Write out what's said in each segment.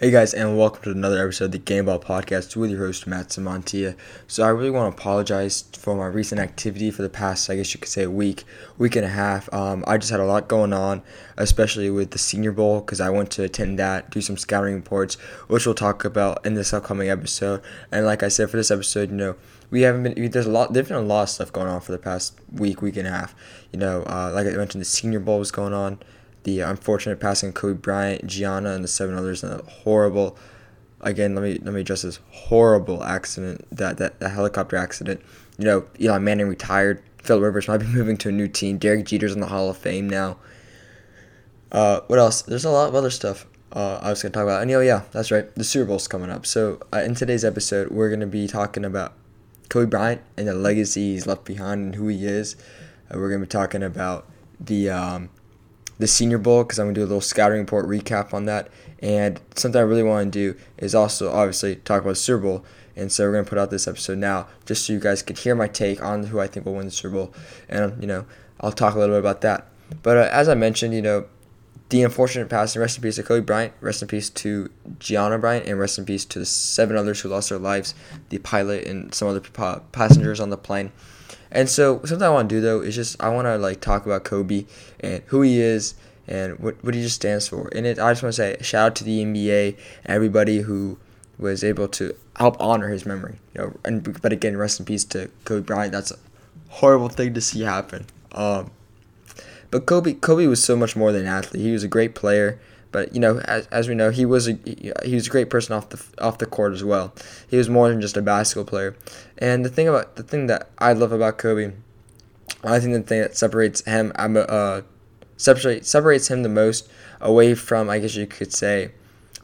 Hey guys, and welcome to another episode of the Game Ball Podcast with your host Matt Samantia. So I really want to apologize for my recent activity for the past, I guess you could say, week, week and a half. Um, I just had a lot going on, especially with the Senior Bowl, because I went to attend that, do some scouting reports, which we'll talk about in this upcoming episode. And like I said, for this episode, you know, we haven't been. There's a lot. There's been a lot of stuff going on for the past week, week and a half. You know, uh, like I mentioned, the Senior Bowl was going on the unfortunate passing of Kobe Bryant, Gianna, and the seven others in a horrible. Again, let me let me address this horrible accident that that, that helicopter accident. You know, Eli Manning retired. Phil Rivers might be moving to a new team. Derek Jeter's in the Hall of Fame now. Uh, what else? There's a lot of other stuff. Uh, I was gonna talk about. And oh yeah, that's right. The Super Bowl's coming up. So uh, in today's episode, we're gonna be talking about Kobe Bryant and the legacy he's left behind and who he is. Uh, we're gonna be talking about the um, the Senior Bowl because I'm gonna do a little scouting report recap on that. And something I really want to do is also obviously talk about the Super Bowl. And so we're gonna put out this episode now just so you guys can hear my take on who I think will win the Super Bowl. And you know I'll talk a little bit about that. But uh, as I mentioned, you know the unfortunate passing. Rest in peace to Kobe Bryant. Rest in peace to Gianna Bryant, and rest in peace to the seven others who lost their lives, the pilot and some other passengers on the plane. And so something I want to do though is just I want to like talk about Kobe and who he is and what, what he just stands for. And it, I just want to say shout out to the NBA and everybody who was able to help honor his memory. You know, and but again, rest in peace to Kobe Bryant. That's a horrible thing to see happen. Um, but Kobe Kobe was so much more than an athlete. He was a great player. But you know, as, as we know, he was a he was a great person off the off the court as well. He was more than just a basketball player. And the thing about the thing that I love about Kobe, I think the thing that separates him uh separates separates him the most away from I guess you could say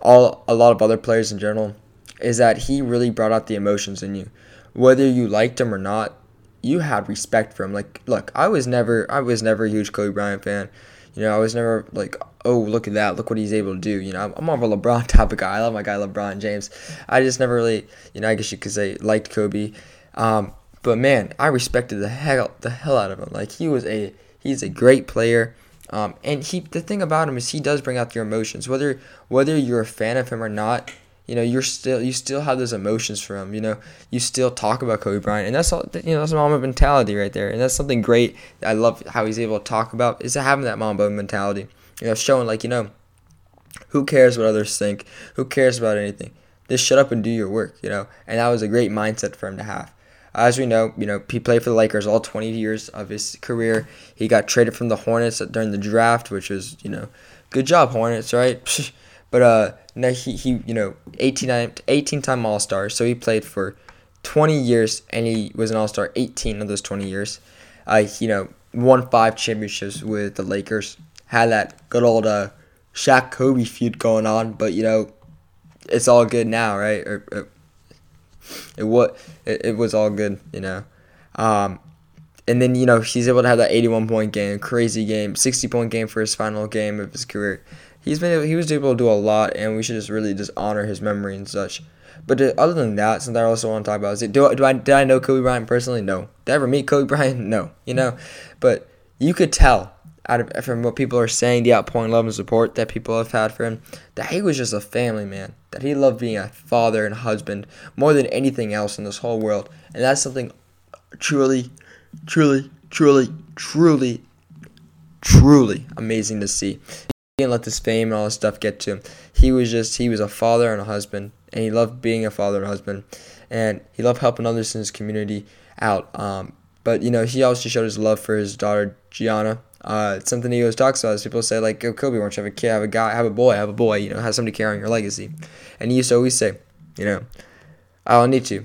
all a lot of other players in general is that he really brought out the emotions in you. Whether you liked him or not, you had respect for him. Like, look, I was never I was never a huge Kobe Bryant fan. You know, I was never like, oh, look at that, look what he's able to do. You know, I'm more of a LeBron type of guy. I love my guy LeBron James. I just never really, you know, I guess you could say liked Kobe. Um, but man, I respected the hell the hell out of him. Like he was a he's a great player. Um, and he the thing about him is he does bring out your emotions. Whether whether you're a fan of him or not, you know you're still you still have those emotions for him. You know you still talk about Kobe Bryant, and that's all. You know that's Mamba mentality right there, and that's something great. I love how he's able to talk about is having that Mamba mentality. You know, showing like you know, who cares what others think? Who cares about anything? Just shut up and do your work. You know, and that was a great mindset for him to have. As we know, you know he played for the Lakers all 20 years of his career. He got traded from the Hornets during the draft, which was you know, good job Hornets, right? But uh, he, he you know 18 18 time All Star, so he played for 20 years and he was an All Star 18 of those 20 years. Uh, you know, won five championships with the Lakers. Had that good old uh, Shaq Kobe feud going on, but you know, it's all good now, right? Or, or it what it, it was all good, you know. Um, and then you know he's able to have that 81 point game, crazy game, 60 point game for his final game of his career he's been able, he was able to do a lot, and we should just really just honor his memory and such. But uh, other than that, something I also want to talk about is do, do I did I know Kobe Bryant personally? No. Did I ever meet Kobe Bryant? No. You know, but you could tell out of from what people are saying, the outpouring love and support that people have had for him, that he was just a family man. That he loved being a father and husband more than anything else in this whole world, and that's something truly, truly, truly, truly, truly amazing to see didn't let this fame and all this stuff get to him. He was just he was a father and a husband, and he loved being a father and husband, and he loved helping others in his community out. Um, but you know, he also showed his love for his daughter Gianna. Uh, it's something he always talks about. Is people say like, "Oh, Kobe, why don't you have a kid, have a guy, have a boy, have a boy? You know, have somebody carrying your legacy." And he used to always say, "You know, I don't need to.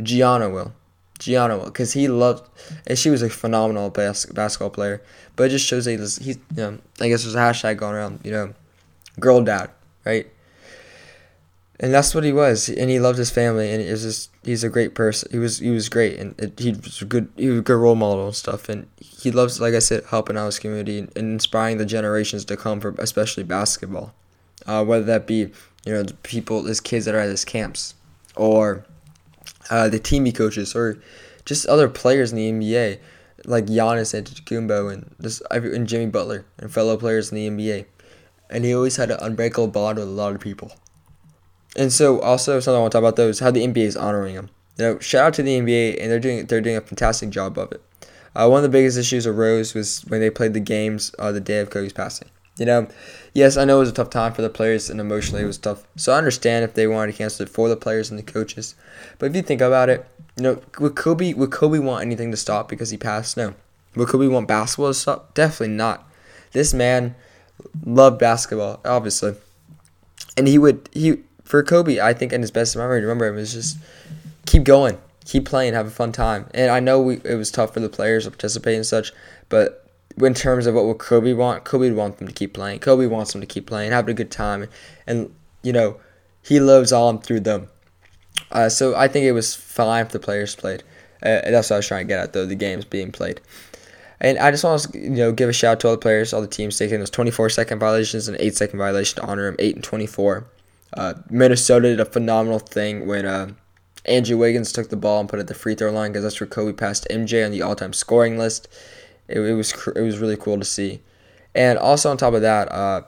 Gianna will." Gianna because he loved, and she was a phenomenal bas- basketball player. But it just shows that he's, he's, you know, I guess there's a hashtag going around, you know, girl dad, right? And that's what he was, and he loved his family, and it was just he's a great person. He was he was great, and it, he was a good he was a good role model and stuff. And he loves, like I said, helping out his community and, inspiring the generations to come for especially basketball, uh, whether that be you know the people, his kids that are at his camps, or uh, the team he coaches, or just other players in the NBA like Giannis Antetokounmpo and just and Jimmy Butler and fellow players in the NBA, and he always had an unbreakable bond with a lot of people. and so also something I want to talk about though is how the NBA is honoring him. You know, shout out to the NBA, and they're doing they're doing a fantastic job of it. Uh, one of the biggest issues arose was when they played the games uh, the day of Kobe's passing. You know, yes, I know it was a tough time for the players and emotionally it was tough. So I understand if they wanted to cancel it for the players and the coaches. But if you think about it, you know, would Kobe would Kobe want anything to stop because he passed? No. Would Kobe want basketball to stop? Definitely not. This man loved basketball, obviously, and he would he for Kobe. I think in his best memory, remember him was just keep going, keep playing, have a fun time. And I know we, it was tough for the players to participate and such, but in terms of what would Kobe want, Kobe would want them to keep playing. Kobe wants them to keep playing, having a good time, and you know he loves on through them. Uh, so I think it was fine if the players played. Uh, that's what I was trying to get at, though the games being played. And I just want to you know give a shout out to all the players, all the teams taking those 24 second violations and 8 second violation to honor him, 8 and 24. Uh, Minnesota did a phenomenal thing when uh, Andrew Wiggins took the ball and put it at the free throw line because that's where Kobe passed MJ on the all time scoring list it, it was it was really cool to see. And also on top of that, uh,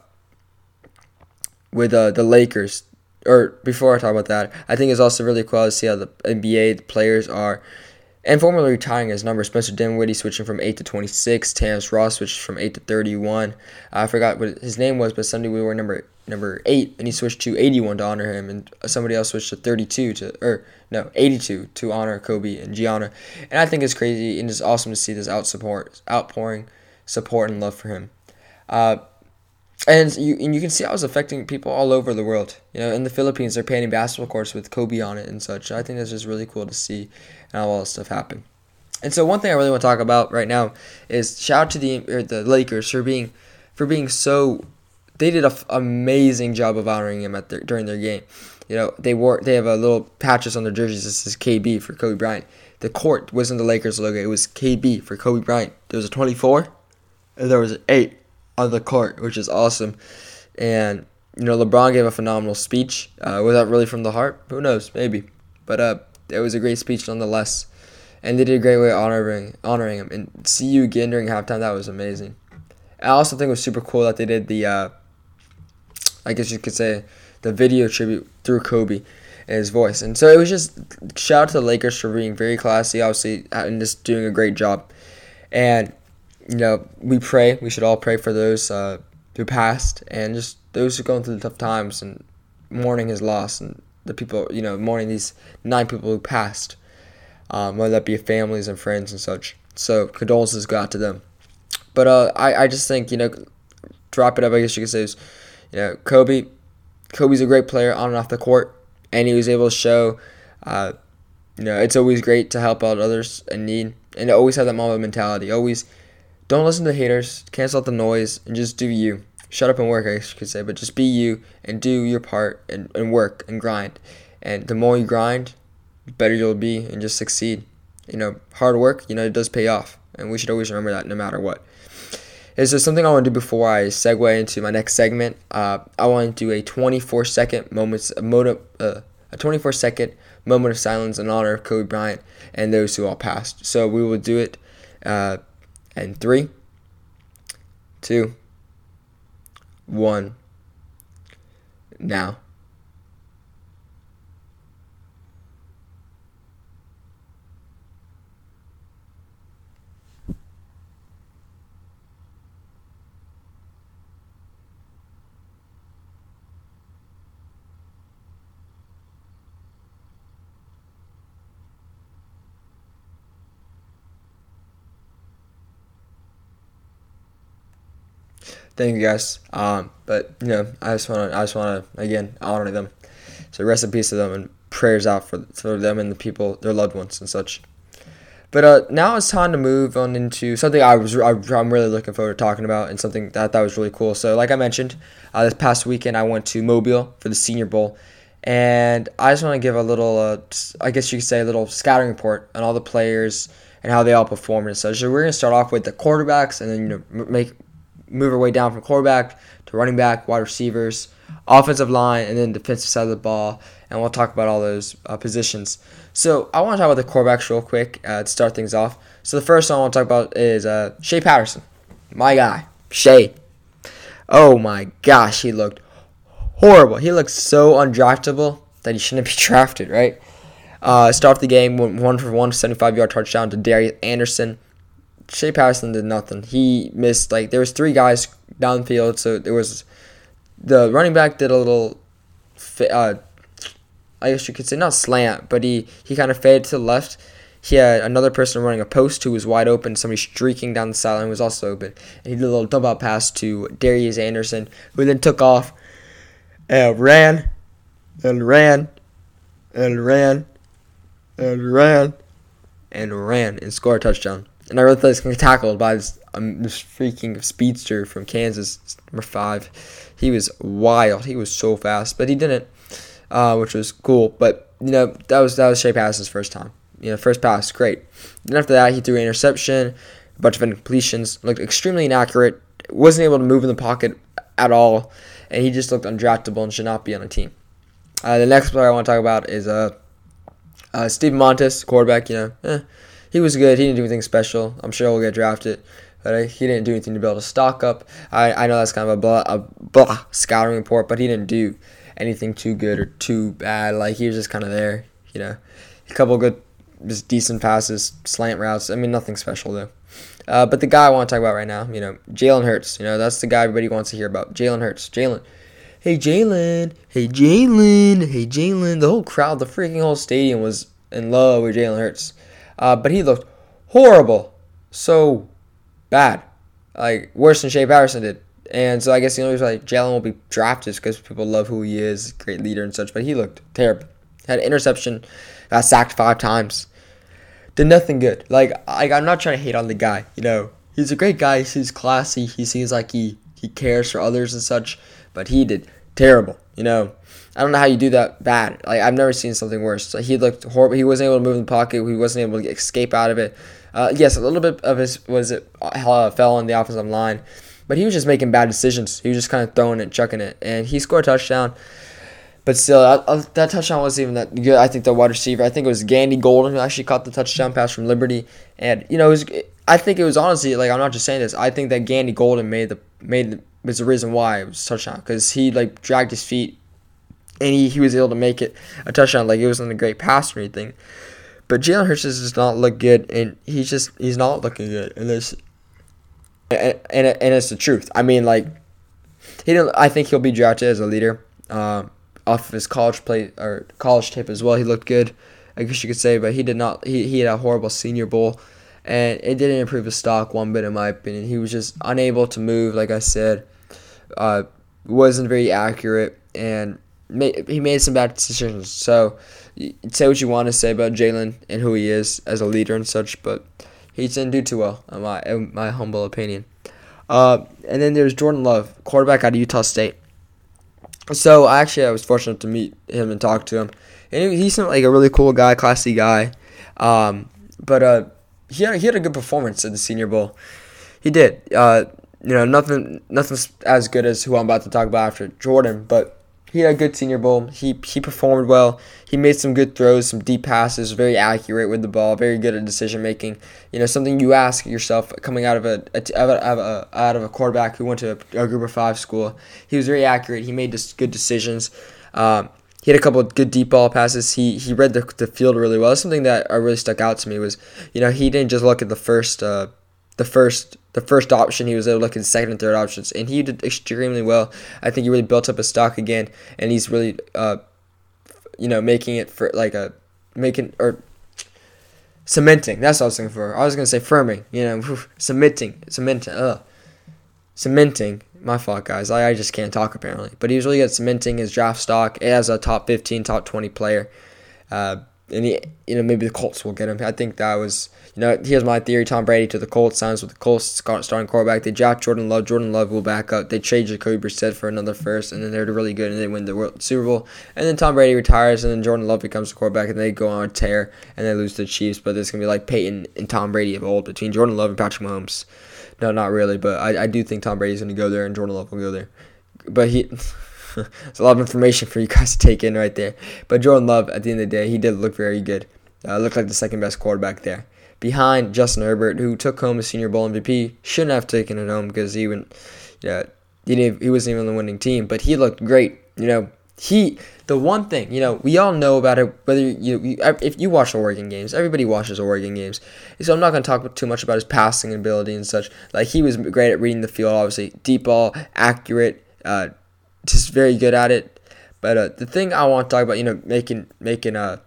with uh, the Lakers, or before I talk about that, I think it's also really cool to see how the NBA the players are, and formally retiring his number. Spencer Dinwiddie switching from eight to twenty six. Terrence Ross switched from eight to thirty one. I forgot what his name was, but Sunday we were number number eight, and he switched to eighty one to honor him, and somebody else switched to thirty two to or no, 82 to honor Kobe and Gianna. And I think it's crazy and it's awesome to see this out support, outpouring support and love for him. Uh, and you and you can see how it's affecting people all over the world. You know, in the Philippines, they're painting basketball courts with Kobe on it and such. I think that's just really cool to see and how all this stuff happen. And so one thing I really want to talk about right now is shout out to the the Lakers for being for being so. They did an f- amazing job of honoring him at their, during their game. You know, they wore they have a little patches on their jerseys that says KB for Kobe Bryant. The court wasn't the Lakers logo; it was KB for Kobe Bryant. There was a 24, and there was an eight on the court, which is awesome. And you know, LeBron gave a phenomenal speech. Uh, was that really from the heart? Who knows? Maybe. But uh, it was a great speech nonetheless. And they did a great way honoring honoring him. And see you again during halftime. That was amazing. I also think it was super cool that they did the. Uh, I guess you could say the video tribute through Kobe and his voice. And so it was just shout out to the Lakers for being very classy, obviously, and just doing a great job. And you know, we pray. We should all pray for those uh, who passed and just those who are going through the tough times and mourning his loss and the people, you know, mourning these nine people who passed, um, whether that be families and friends and such. So condolences go out to them. But uh, I, I just think, you know, drop it up, I guess you could say, know, Kobe Kobe's a great player on and off the court, and he was able to show, uh, you know, it's always great to help out others in need, and to always have that Mamba mentality. Always don't listen to haters, cancel out the noise, and just do you. Shut up and work, I could say, but just be you and do your part and, and work and grind. And the more you grind, the better you'll be and just succeed. You know, hard work, you know, it does pay off, and we should always remember that no matter what is there something I want to do before I segue into my next segment? Uh, I want to do a 24 second moments uh, a 24 second moment of silence in honor of Kobe Bryant and those who all passed. So we will do it uh, in three, two, one, now. Thank you guys. Um, but you know, I just want to, I just want to again honor them. So rest in peace to them and prayers out for for them and the people, their loved ones and such. But uh, now it's time to move on into something I was I, am really looking forward to talking about and something that that was really cool. So like I mentioned, uh, this past weekend I went to Mobile for the Senior Bowl, and I just want to give a little, uh, I guess you could say, a little scouting report on all the players and how they all performed and. So we're gonna start off with the quarterbacks and then you know make move our way down from quarterback to running back, wide receivers, offensive line, and then defensive side of the ball. And we'll talk about all those uh, positions. So I want to talk about the quarterbacks real quick uh, to start things off. So the first one I want to talk about is uh, Shea Patterson, my guy, Shea. Oh my gosh, he looked horrible. He looked so undraftable that he shouldn't be drafted, right? Uh, start the game, went one for one, 75 yard touchdown to Darius Anderson. Shea Patterson did nothing. He missed like there was three guys downfield, so there was the running back did a little, uh, I guess you could say not slant, but he he kind of faded to the left. He had another person running a post who was wide open. Somebody streaking down the sideline was also open, and he did a little dump out pass to Darius Anderson, who then took off and ran and ran and ran and ran and ran and scored a touchdown. And I really thought he was going to get tackled by this, um, this freaking speedster from Kansas, number five. He was wild. He was so fast, but he didn't, uh, which was cool. But you know that was that was Shea Patterson's first time. You know, first pass, great. Then after that, he threw an interception, a bunch of incompletions, looked extremely inaccurate, wasn't able to move in the pocket at all, and he just looked undraftable and should not be on a team. Uh, the next player I want to talk about is uh, uh, Steven Montez, quarterback. You know, eh, he was good. He didn't do anything special. I'm sure he'll get drafted, but uh, he didn't do anything to build a stock up. I, I know that's kind of a blah, a blah scouting report, but he didn't do anything too good or too bad. Like he was just kind of there. You know, a couple good, just decent passes, slant routes. I mean, nothing special though. Uh, but the guy I want to talk about right now, you know, Jalen Hurts. You know, that's the guy everybody wants to hear about. Jalen Hurts. Jalen. Hey, Jalen. Hey, Jalen. Hey, Jalen. The whole crowd, the freaking whole stadium was in love with Jalen Hurts. Uh, but he looked horrible. So bad. Like, worse than Shea Patterson did. And so I guess the only reason like Jalen will be drafted is because people love who he is, great leader and such. But he looked terrible. Had interception, got sacked five times did nothing good. Like, I'm not trying to hate on the guy. You know, he's a great guy. He's classy. He seems like he he cares for others and such. But he did terrible. You know, I don't know how you do that bad. Like I've never seen something worse. Like, he looked horrible. He wasn't able to move in the pocket. He wasn't able to escape out of it. Uh, yes, a little bit of his was it uh, fell on the offensive line, but he was just making bad decisions. He was just kind of throwing it, chucking it, and he scored a touchdown. But still, that, that touchdown wasn't even that good. I think the wide receiver, I think it was Gandy Golden who actually caught the touchdown pass from Liberty, and you know, it was. I think it was honestly like I'm not just saying this. I think that Gandy Golden made the made the, was the reason why it was touchdown because he like dragged his feet, and he, he was able to make it a touchdown. Like it wasn't a great pass or anything. But Jalen Hurts does not look good, and he's just he's not looking good, and this, and, and and it's the truth. I mean, like he didn't. I think he'll be drafted as a leader. Um, off of his college play or college tape as well. He looked good, I guess you could say, but he did not. He, he had a horrible Senior Bowl, and it didn't improve his stock one bit in my opinion. He was just unable to move, like I said. Uh, wasn't very accurate, and he made some bad decisions. So, say what you want to say about Jalen and who he is as a leader and such, but he didn't do too well, in my in my humble opinion. Uh, and then there's Jordan Love, quarterback out of Utah State. So actually, I was fortunate to meet him and talk to him, and he, like a really cool guy, classy guy. Um, but uh, he had he had a good performance at the Senior Bowl. He did. Uh, you know, nothing nothing as good as who I'm about to talk about after Jordan, but he had a good Senior Bowl. He he performed well. He made some good throws, some deep passes, very accurate with the ball, very good at decision making. You know, something you ask yourself coming out of a, a, out, of a out of a quarterback who went to a, a, group of five school. He was very accurate. He made good decisions. Um, he had a couple of good deep ball passes. He he read the, the field really well. Something that really stuck out to me was, you know, he didn't just look at the first uh, the first the first option. He was able to look at second and third options, and he did extremely well. I think he really built up his stock again, and he's really, uh, you know, making it for like a making or cementing. That's what I was looking for. I was gonna say firming. You know, cementing, cementing. Ugh, cementing. My fault, guys. I, I just can't talk apparently. But he was really good at cementing his draft stock as a top 15, top 20 player. Uh, and he, you know, maybe the Colts will get him. I think that was you know, here's my theory: Tom Brady to the Colts signs with the Colts starting quarterback. They draft Jordan Love. Jordan Love will back up. They trade Jacoby Brissett for another first, and then they're really good, and they win the World Super Bowl. And then Tom Brady retires, and then Jordan Love becomes the quarterback, and they go on a tear, and they lose to the Chiefs. But it's gonna be like Peyton and Tom Brady of old between Jordan Love and Patrick Mahomes. No, not really, but I, I do think Tom Brady's gonna go there, and Jordan Love will go there. But he. It's a lot of information for you guys to take in right there. But Jordan Love, at the end of the day, he did look very good. Uh, looked like the second best quarterback there behind Justin Herbert, who took home a Senior Bowl MVP. Shouldn't have taken it home because he went, yeah, he didn't, he wasn't even on the winning team, but he looked great. You know, he the one thing you know we all know about it whether you, you if you watch the Oregon games everybody watches Oregon games so I'm not going to talk too much about his passing ability and such like he was great at reading the field obviously deep ball accurate uh, just very good at it but uh, the thing I want to talk about you know making making uh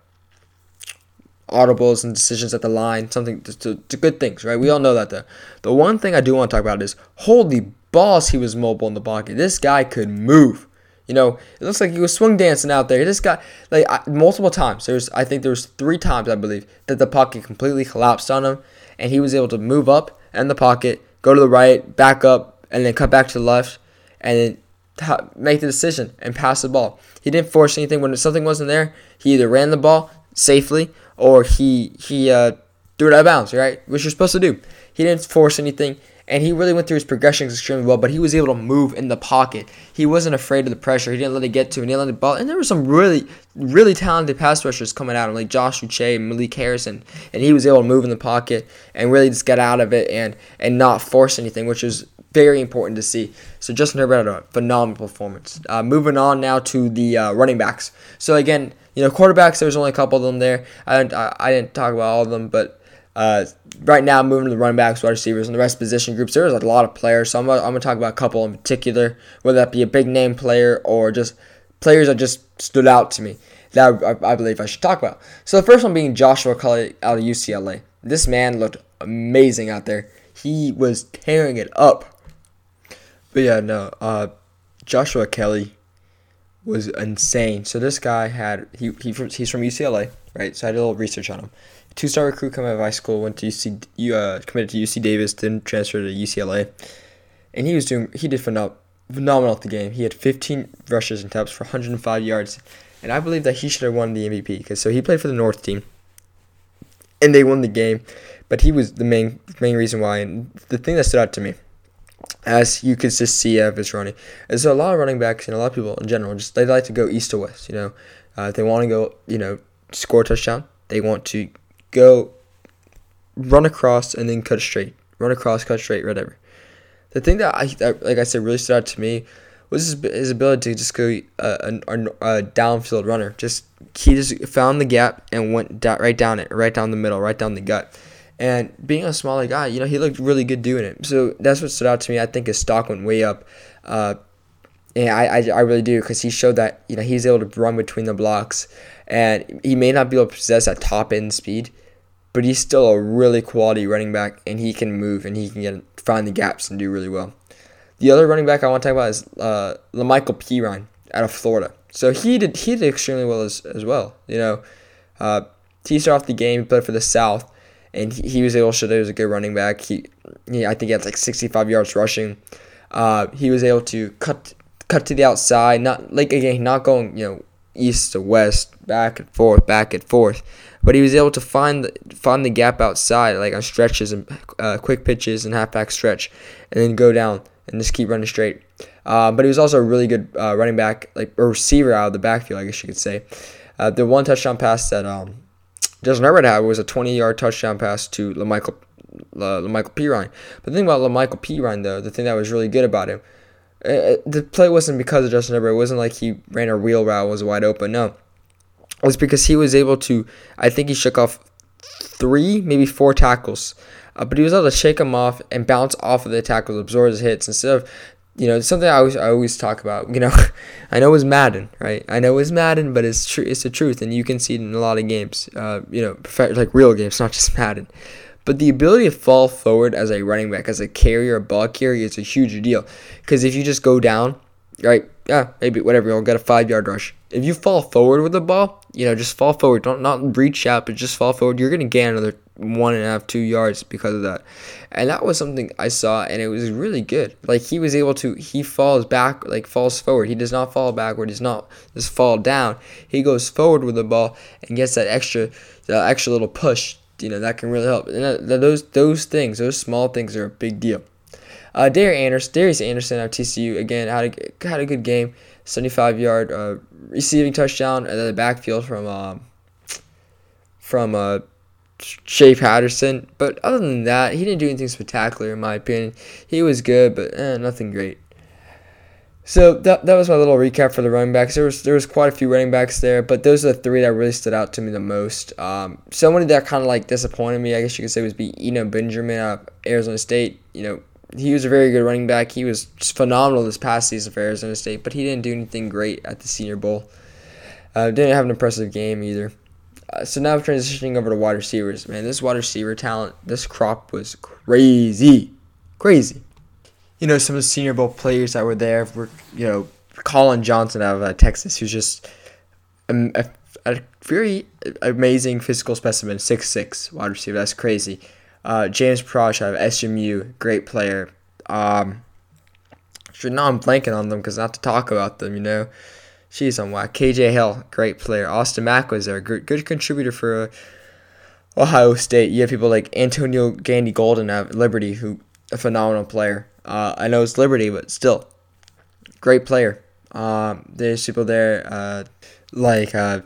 audibles and decisions at the line something to, to, to good things right we all know that the the one thing I do want to talk about is holy balls he was mobile in the pocket this guy could move you know, it looks like he was swing dancing out there. This guy, like multiple times. There's, I think there was three times I believe that the pocket completely collapsed on him, and he was able to move up in the pocket, go to the right, back up, and then cut back to the left, and then make the decision and pass the ball. He didn't force anything when something wasn't there. He either ran the ball safely or he he uh, threw it out of bounds, right? Which you're supposed to do. He didn't force anything and he really went through his progressions extremely well. But he was able to move in the pocket. He wasn't afraid of the pressure. He didn't let it get to him. He didn't let the ball. And there were some really, really talented pass rushers coming out, like Josh Uche, and Malik Harrison, and he was able to move in the pocket and really just get out of it and and not force anything, which was very important to see. So Justin Herbert had a phenomenal performance. Uh, moving on now to the uh, running backs. So again, you know, quarterbacks. There's only a couple of them there. I didn't I, I didn't talk about all of them, but uh, right now, moving to the running backs, wide receivers, and the rest position groups, there's a lot of players. So I'm gonna, I'm gonna talk about a couple in particular, whether that be a big name player or just players that just stood out to me that I, I believe I should talk about. So the first one being Joshua Kelley out of UCLA. This man looked amazing out there. He was tearing it up. But yeah, no, uh, Joshua Kelley was insane. So this guy had he, he he's from UCLA, right? So I did a little research on him two star recruit coming out of high school, went to UC, uh, committed to UC Davis, then transferred to UCLA, and he was doing he did phenom- phenomenal at the game. He had 15 rushes and taps for 105 yards, and I believe that he should have won the MVP because so he played for the North team, and they won the game, but he was the main main reason why. And the thing that stood out to me, as you could just see of his running, is a lot of running backs and a lot of people in general just they like to go east to west. You know, uh, they want to go you know score a touchdown. They want to go run across and then cut straight, run across, cut straight, whatever. The thing that I that, like I said really stood out to me was his, his ability to just go uh, a, downfield runner. Just he just found the gap and went da- right down it, right down the middle, right down the gut. And being a smaller guy, you know, he looked really good doing it. So that's what stood out to me. I think his stock went way up. Uh, and I, I, I really do because he showed that you know he's able to run between the blocks, and he may not be able to possess that top end speed, but he's still a really quality running back, and he can move and he can get find the gaps and do really well. The other running back I want to talk about is uh, Lamical Perine out of Florida. So he did he did extremely well as, as well. You know, uh, he started off the game, he played for the South, and he, he was able to show that he was a good running back. He, he I think he had like 65 yards rushing. Uh, he was able to cut cut to the outside, not like again, not going you know east to west, back and forth, back and forth, but he was able to find the, find the gap outside, like on stretches and uh, quick pitches and halfback stretch, and then go down and just keep running straight. Uh, but he was also a really good uh, running back, like a receiver out of the backfield, I guess you could say. Uh, the one touchdown pass that um, Justin Herbert had was a 20-yard touchdown pass to Lamical uh, Lamical Perine. But the thing about Lamical Perine, though, the thing that was really good about him uh, the play wasn't because of Justin Herbert. It wasn't like he ran a wheel route was wide open. No, it was because he was able to. I think he shook off three, maybe four tackles, uh, but he was able to shake them off and bounce off of the tackles, absorb his hits instead of. You know, something I always I always talk about. You know, I know it's Madden, right? I know it's Madden, but it's true. It's the truth, and you can see it in a lot of games. Uh, you know, like real games, not just Madden. But the ability to fall forward as a running back, as a carrier, a ball carrier, is a huge deal. Because if you just go down, right, yeah, maybe whatever, you'll get a five yard rush. If you fall forward with the ball, you know, just fall forward. Don't not reach out, but just fall forward. You're gonna gain another one and a half, two yards because of that. And that was something I saw, and it was really good. Like he was able to, he falls back, like falls forward. He does not fall backward. He's not just fall down. He goes forward with the ball and gets that extra, that extra little push you know that can really help. And that, those those things, those small things, are a big deal. Uh, Darius Anderson, Darius Anderson of TCU again had a had a good game, 75 yard uh, receiving touchdown, and then the backfield from um, from uh, Shea Patterson. But other than that, he didn't do anything spectacular in my opinion. He was good, but eh, nothing great. So that, that was my little recap for the running backs. There was there was quite a few running backs there, but those are the three that really stood out to me the most. Um, somebody that kind of like disappointed me, I guess you could say, was be Eno Benjamin of Arizona State. You know, he was a very good running back. He was phenomenal this past season for Arizona State, but he didn't do anything great at the Senior Bowl. Uh, didn't have an impressive game either. Uh, so now transitioning over to wide receivers, man, this wide receiver talent, this crop was crazy, crazy you know, some of the Senior Bowl players that were there were, you know, Collin Johnson out of uh, Texas, who's just a, a, a, very amazing physical specimen, six six wide receiver. That's crazy. Uh, James Proche out of SMU, great player. Um, now I'm blanking on them because not to talk about them, you know. She's on whack. KJ Hill, great player. Austin Mack was there, good, good contributor for uh, Ohio State. You have people like Antonio Gandy Golden of Liberty, who a phenomenal player. Uh, I know it's Liberty, but still, great player. Um, there's people there uh, like uh,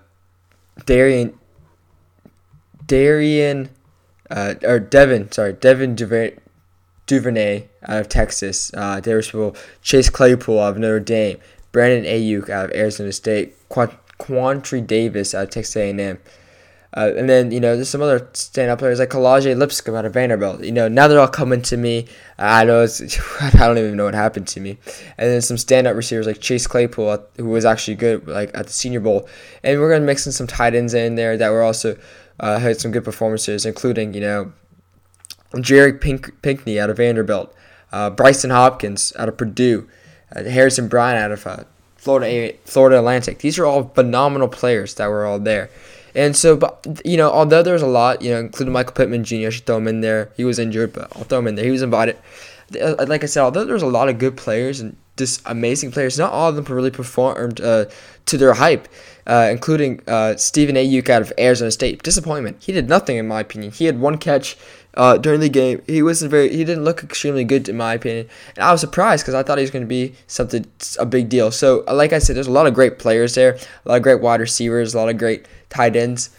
Darian, Darian, uh, or Devin, sorry, Devin Duvernay, Duvernay out of Texas. Uh, there's people Chase Claypool of Notre Dame, Brandon Aiyuk out of Arizona State, Quandre Davis out of Texas A&M. Uh, and then, you know, there's some other stand-up players like Kalija Lipscomb out of Vanderbilt. You know, now they're all coming to me. I know I don't even know what happened to me. And then some stand-up receivers like Chase Claypool, who was actually good like at the Senior Bowl. And we're gonna mix in some tight ends in there that were also uh, had some good performances, including you know, Jerry Pink- Pinkney out of Vanderbilt, uh, Brycen Hopkins out of Purdue, uh, Harrison Bryant out of uh, Florida Florida Atlantic. These are all phenomenal players that were all there. And so, but you know, although there's a lot, you know, including Michael Pittman Jr., I should throw him in there. He was injured, but I'll throw him in there. He was invited. Uh, like I said, although there's a lot of good players and just amazing players, not all of them really performed uh, to their hype, uh, including uh, Stephen Aiyuk out of Arizona State. Disappointment. He did nothing, in my opinion. He had one catch uh, during the game. He wasn't very. He didn't look extremely good, in my opinion. And I was surprised because I thought he was going to be something a big deal. So, uh, like I said, there's a lot of great players there, a lot of great wide receivers, a lot of great tight ends.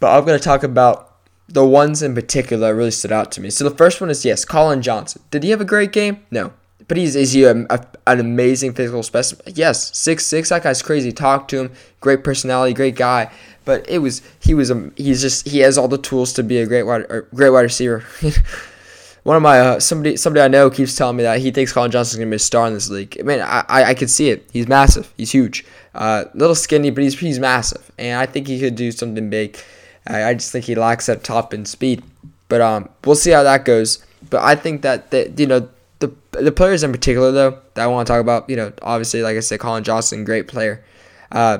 But I'm going to talk about the ones in particular that really stood out to me. So the first one is yes, Collin Johnson. Did he have a great game? No. But he's is he a, a, an amazing physical specimen? Yes, six six. That guy's crazy. Talk to him. Great personality. Great guy. But it was he was a he's just he has all the tools to be a great wide great wide receiver. One of my uh, somebody somebody I know keeps telling me that he thinks Collin Johnson's gonna be a star in this league. I mean, I I, I could see it. He's massive. He's huge. Uh, little skinny, but he's he's massive, and I think he could do something big. I, I just think he lacks that top end speed. But um, we'll see how that goes. But I think that that you know the the players in particular though that I want to talk about, you know, obviously like I said, Collin Johnson, great player. Uh,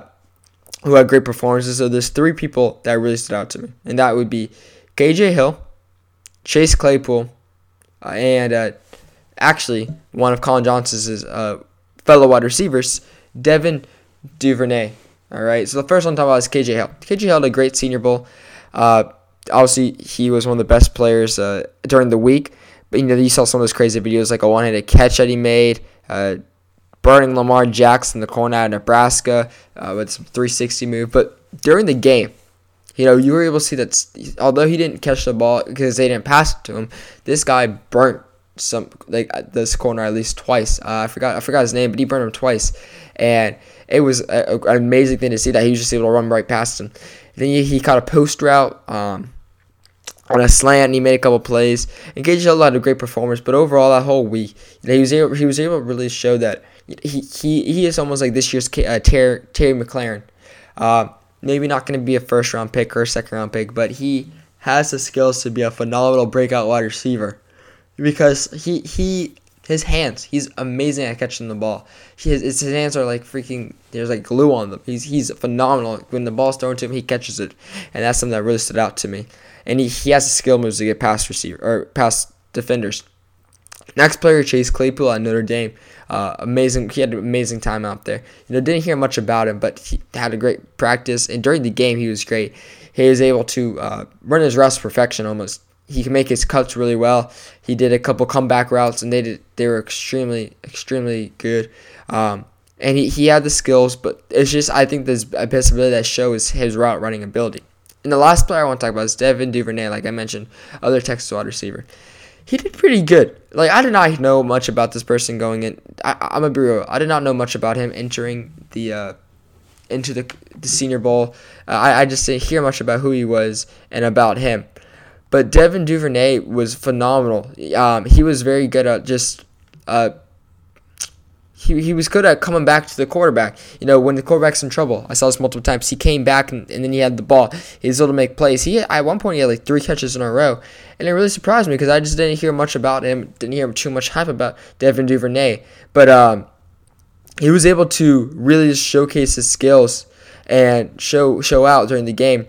who had great performances. So there's three people that really stood out to me, and that would be KJ Hill, Chase Claypool, uh, and uh, actually one of Collin Johnson's uh, fellow wide receivers, Devin Duvernay. All right, so the first one I'm talking about is KJ Hill. KJ Hill had a great Senior Bowl. Uh, obviously, he was one of the best players uh, during the week. But you know, you saw some of those crazy videos, like a one-handed catch that he made. Burning Lamar Jackson, the corner out of Nebraska, uh, with some 360 move. But during the game, you know, you were able to see that although he didn't catch the ball because they didn't pass it to him, this guy burnt some like uh, this corner at least twice. Uh, I forgot I forgot his name, but he burned him twice, and it was a, a, an amazing thing to see that he was just able to run right past him. Then he, he caught a post route. Um, on a slant, and he made a couple plays. And KJ Hill had a great performance, but overall, that whole week, you know, he was able he was able to really show that he he, he is almost like this year's uh, Terry, Terry McLaurin. Uh, maybe not going to be a first round pick or a second round pick, but he has the skills to be a phenomenal breakout wide receiver because he he his hands he's amazing at catching the ball. His his hands are like freaking there's like glue on them. He's he's phenomenal when the ball's thrown to him he catches it, and that's something that really stood out to me. And he, he has the skill moves to get past receiver or past defenders. Next player, Chase Claypool at Notre Dame. Uh, amazing. He had an amazing time out there. You know, didn't hear much about him, but he had a great practice. And during the game, he was great. He was able to uh, run his routes perfection almost. He can make his cuts really well. He did a couple comeback routes, and they did. They were extremely, extremely good. Um, and he, he had the skills, but it's just I think this best ability that shows his route running ability. And the last player I want to talk about is Devin Duvernay, like I mentioned, other Texas wide receiver he did pretty good. Like I did not know much about this person going in. I, I'm a real. I did not know much about him entering the uh, into the the Senior Bowl. Uh, I I just didn't hear much about who he was and about him. But Devin Duvernay was phenomenal. Um, he was very good at just uh, he, he was good at coming back to the quarterback. You know, when the quarterback's in trouble, I saw this multiple times. He came back and, and then he had the ball. He was able to make plays. He at one point he had like three catches in a row, and it really surprised me because I just didn't hear much about him. Didn't hear too much hype about Devin Duvernay, but um, he was able to really just showcase his skills and show show out during the game,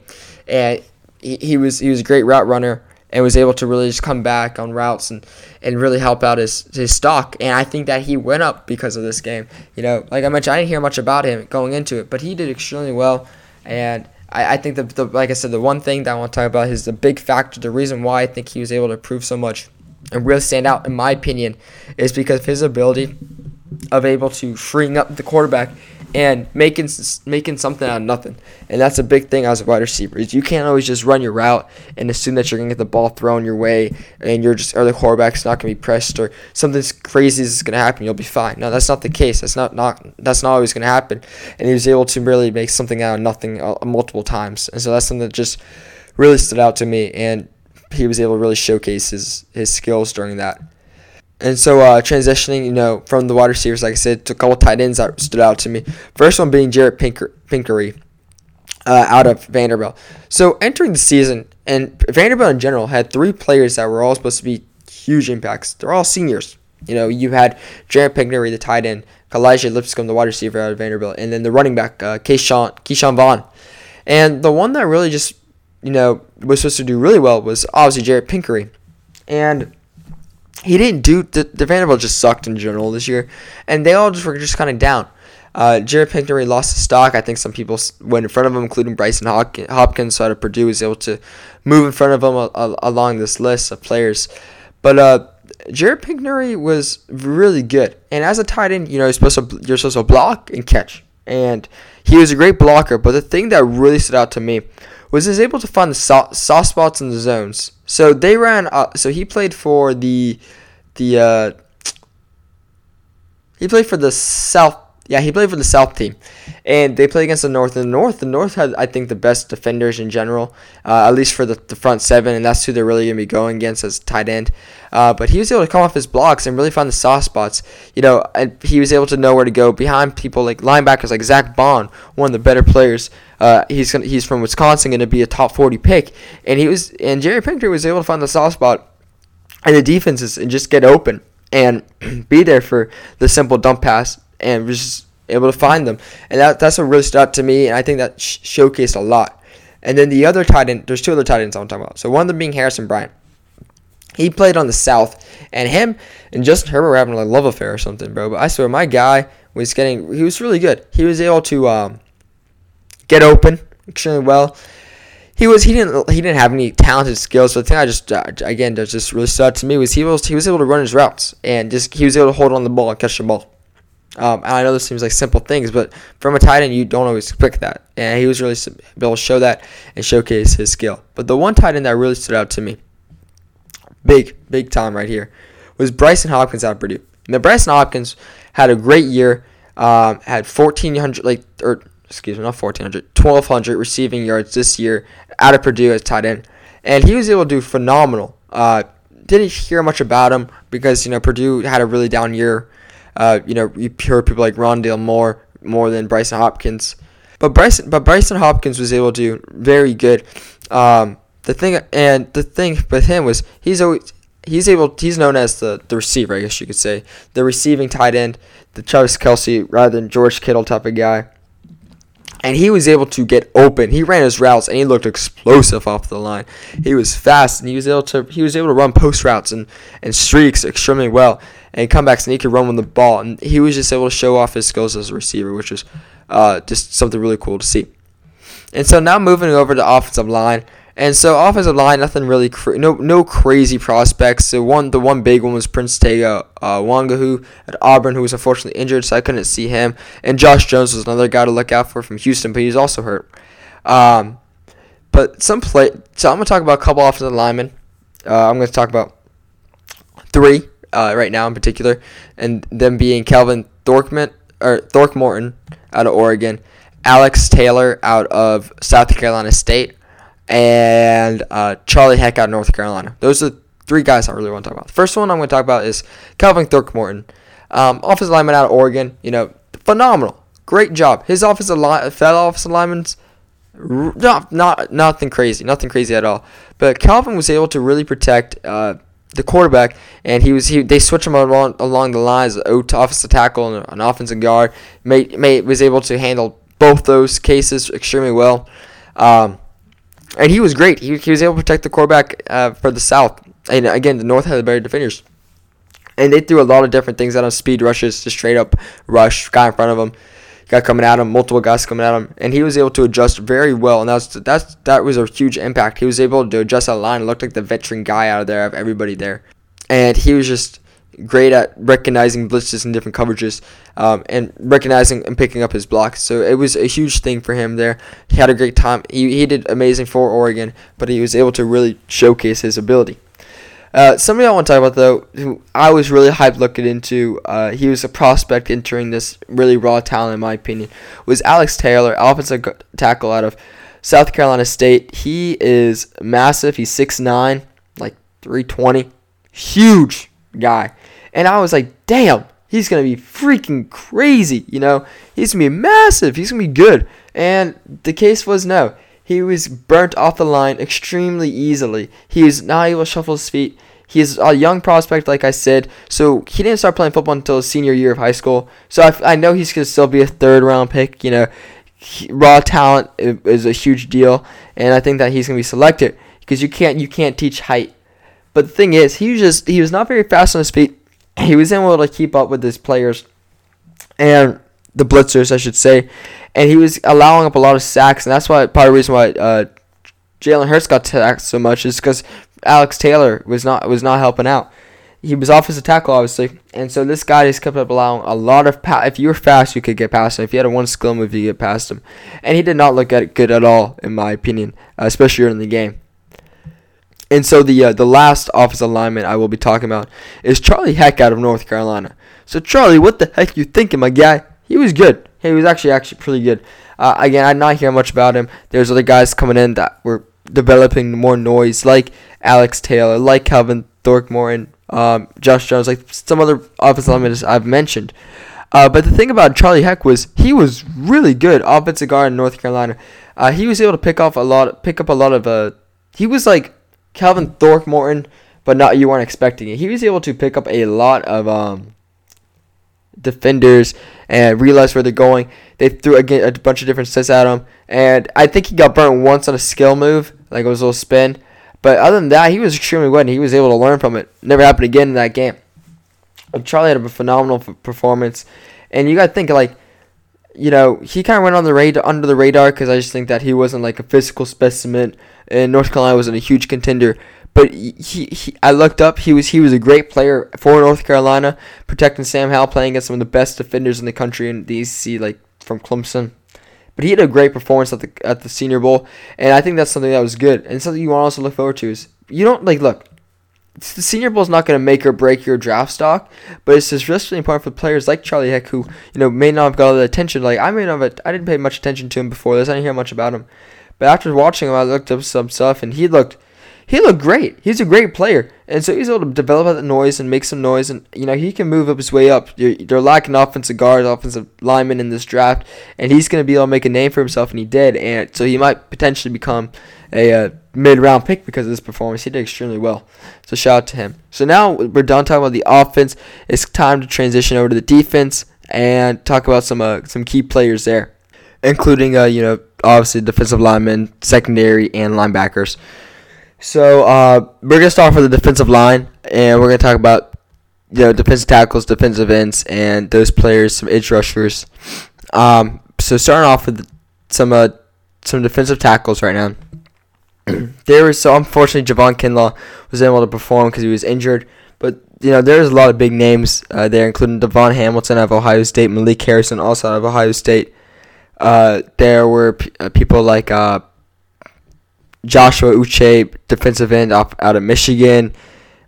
and he, he was he was a great route runner and was able to really just come back on routes and, and really help out his, his stock. And I think that he went up because of this game. You know, like I mentioned, I didn't hear much about him going into it, but he did extremely well. And I, I think that, the, like I said, the one thing that I want to talk about is the big factor, the reason why I think he was able to prove so much and really stand out, in my opinion, is because of his ability of able to freeing up the quarterback and making making something out of nothing. And that's a big thing as a wide receiver. Is you can't always just run your route and assume that you're gonna get the ball thrown your way and you're just or the quarterback's not gonna be pressed or something crazy is gonna happen. You'll be fine. No, that's not the case. That's not not that's not always gonna happen. And he was able to really make something out of nothing uh, multiple times. And so that's something that just really stood out to me. And he was able to really showcase his his skills during that. And so uh, transitioning, you know, from the wide receivers, like I said, to a couple tight ends that stood out to me. First one being Jared Pinker, Pinkery uh, out of Vanderbilt. So entering the season, and Vanderbilt in general had three players that were all supposed to be huge impacts. They're all seniors. You know, you had Jared Pinkery, the tight end, Elijah Lipscomb, the wide receiver out of Vanderbilt, and then the running back, uh, Keyshawn, Keyshawn Vaughn. And the one that really just, you know, was supposed to do really well was obviously Jared Pinkery. And he didn't do the, the Vanderbilt just sucked in general this year, and they all just were just kind of down. Uh, Jared Pinkery lost his stock. I think some people went in front of him, including Brycen Hopkins, out of Purdue was able to move in front of him along this list of players. But uh, Jared Pinkery was really good, and as a tight end, you know, you're supposed to you're supposed to block and catch, and he was a great blocker. But the thing that really stood out to me was he was able to find the soft, soft spots in the zones. So they ran. Uh, so he played for the the. Uh, he played for the South. Yeah, he played for the South team, and they played against the North. And the North, the North had I think the best defenders in general, uh, at least for the, the front seven, and that's who they're really gonna be going against as tight end. Uh, but he was able to come off his blocks and really find the soft spots. You know, and he was able to know where to go behind people like linebackers like Zack Baun, one of the better players uh, he's gonna, he's from Wisconsin, going to be a top 40 pick, and he was and Jerry Pinker was able to find the soft spot and the defenses and just get open and be there for the simple dump pass and was just able to find them, and that that's what really stood out to me, and I think that sh- showcased a lot. And then the other tight end, there's two other tight ends I'm talking about. So one of them being Harrison Bryant. He played on the South, and him and Justin Herbert were having a love affair or something, bro. But I swear, my guy was getting, he was really good. He was able to um, get open extremely well. He was he didn't he didn't have any talented skills. So the thing I just uh, again that just really stood out to me was he was he was able to run his routes and just he was able to hold on the ball and catch the ball. Um, I know this seems like simple things, but from a tight end, you don't always expect that. And he was really able to show that and showcase his skill. But the one tight end that really stood out to me, big, big time right here, was Brycen Hopkins out of Purdue. Now, Brycen Hopkins had a great year, um, had 1,400, like, or excuse me, not 1,400, 1,200 receiving yards this year out of Purdue as tight end. And he was able to do phenomenal. Uh, didn't hear much about him because, you know, Purdue had a really down year. Uh, you know, you heard people like Rondale Moore more than Brycen Hopkins. But Brycen, but Brycen Hopkins was able to do very good. Um, the thing and the thing with him was he's always he's able he's known as the, the receiver, I guess you could say. The receiving tight end, the Travis Kelce rather than George Kittle type of guy and he was able to get open. He ran his routes and he looked explosive off the line. He was fast and he was able to he was able to run post routes and, and streaks extremely well and comebacks and he could run with the ball and he was just able to show off his skills as a receiver, which was uh, just something really cool to see. And so now moving over to offensive line, and so offensive line, nothing really, cra- no no crazy prospects. So one, the one big one was Prince Tega uh, Wanogho at Auburn, who was unfortunately injured, so I couldn't see him. And Josh Jones was another guy to look out for from Houston, but he's also hurt. Um, but some play. So I'm gonna talk about a couple offensive linemen. Uh, I'm gonna talk about three uh, right now in particular, and them being Calvin Thorkman or Throckmorton out of Oregon, Alex Taylor out of South Carolina State, and uh, Charlie Heck out of North Carolina. Those are three guys I really want to talk about. The first one I'm going to talk about is Calvin Throckmorton, um, offensive lineman out of Oregon. You know, phenomenal, great job. His offensive line, fellow offensive linemen's not not nothing crazy, nothing crazy at all. But Calvin was able to really protect uh, the quarterback, and he was he they switched him along, along the lines, of offensive tackle and an offensive guard. Made, made was able to handle both those cases extremely well. Um, and he was great. He, he was able to protect the quarterback uh, for the South. And again, the North had the better defenders. And they threw a lot of different things at him speed rushes, just straight up rush, guy in front of him, guy coming at him, multiple guys coming at him. And he was able to adjust very well. And that's, that's, that was a huge impact. He was able to adjust that line, looked like the veteran guy out of there, of everybody there. And he was just great at recognizing blitzes and different coverages um, and recognizing and picking up his blocks. So it was a huge thing for him there. He had a great time. He, he did amazing for Oregon, but he was able to really showcase his ability. Uh, somebody I want to talk about though, who I was really hyped looking into, uh, he was a prospect entering this really raw talent in my opinion, was Alex Taylor, offensive tackle out of South Carolina State. He is massive. He's 6'9", like 320, huge guy. And I was like, damn, he's going to be freaking crazy, you know? He's going to be massive. He's going to be good. And the case was no. He was burnt off the line extremely easily. He was not able to shuffle his feet. He's a young prospect, like I said, so he didn't start playing football until his senior year of high school. So I, I know he's going to still be a third round pick. You know, raw talent is a huge deal, and I think that he's going to be selected because you can't you can't teach height. But the thing is, he was just he was not very fast on his feet he was able to keep up with his players and the blitzers, I should say, and he was allowing up a lot of sacks, and that's why part of the reason why uh, Jalen Hurts got sacked so much is because Alex Taylor was not was not helping out. He was off offensive tackle, obviously, and so this guy just kept up allowing a lot of. Pa- if you were fast, you could get past him. If you had a one skill move, you get past him, and he did not look at good at all, in my opinion, uh, especially in the game. And so the uh, the last offensive lineman I will be talking about is Charlie Heck out of North Carolina. So Charlie, what the heck you thinking, my guy? He was good. He was actually actually pretty good. Uh, again, I did not hear much about him. There's other guys coming in that were developing more noise, like Alex Taylor, like Calvin Throckmorton, um, Josh Jones, like some other offensive linemen I've mentioned. Uh, but the thing about Charlie Heck was he was really good offensive guard in North Carolina. Uh, he was able to pick off a lot, pick up a lot of. Uh, he was like Calvin Throckmorton, but not you weren't expecting it. He was able to pick up a lot of um, defenders and realize where they're going. They threw again a bunch of different sets at him, and I think he got burnt once on a skill move, like it was a little spin. But other than that, he was extremely good, and he was able to learn from it. Never happened again in that game. Charlie had a phenomenal performance, and you got to think like you know, he kind of went on the radar under the radar because I just think that he wasn't like a physical specimen, and North Carolina wasn't a huge contender. But he, he, I looked up. He was he was a great player for North Carolina, protecting Sam Howell, playing against some of the best defenders in the country in the ACC, like from Clemson. But he had a great performance at the at the Senior Bowl, and I think that's something that was good and something you want to also look forward to. Is you don't like look the Senior Bowl is not going to make or break your draft stock, but it's just really important for players like Charlie Heck, who you know may not have got all the attention. Like I may not have, I didn't pay much attention to him before this. I didn't hear much about him, but after watching him, I looked up some stuff, and he looked, he looked great. He's a great player, and so he's able to develop that noise and make some noise, and you know he can move up his way up. You're, they're lacking offensive guards, offensive linemen in this draft, and he's going to be able to make a name for himself, and he did, and so he might potentially become a. Uh, mid round pick because of this performance. He did extremely well. So shout out to him. So now we're done talking about the offense. It's time to transition over to the defense and talk about some uh, some key players there, including uh, you know obviously defensive linemen, secondary, and linebackers. So uh, we're gonna start with the defensive line, and we're gonna talk about you know defensive tackles, defensive ends, and those players, some edge rushers. Um, so starting off with some uh, some defensive tackles right now. there was so unfortunately Javon Kinlaw was able to perform because he was injured. But you know there's a lot of big names uh, there, including DaVon Hamilton of Ohio State, Malik Harrison also out of Ohio State. Uh, there were p- uh, people like uh, Joshua Uche, defensive end off, out of Michigan.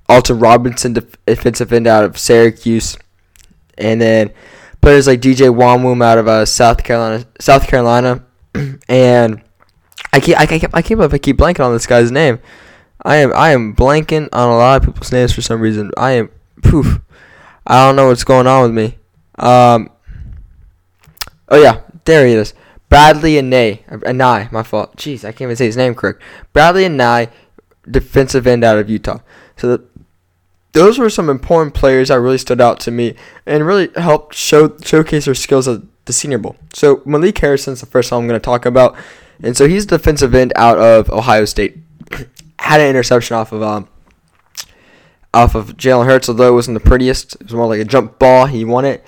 Alton Robinson, defensive end out of Syracuse, and then players like DJ Wonnum out of uh, South Carolina, South Carolina, and I keep I can't I I keep blanking on this guy's name. I am I am blanking on a lot of people's names for some reason. I am poof. I don't know what's going on with me. Um. Oh yeah, there he is. Bradlee Anae, Anae, my fault. Jeez, I can't even say his name correct. Bradlee and Anae, defensive end out of Utah. So the, those were some important players that really stood out to me and really helped show showcase their skills at the Senior Bowl. So Malik Harrison's the first one I'm going to talk about, and so he's defensive end out of Ohio State. Had an interception off of um, off of Jalen Hurts, although it wasn't the prettiest. It was more like a jump ball. He won it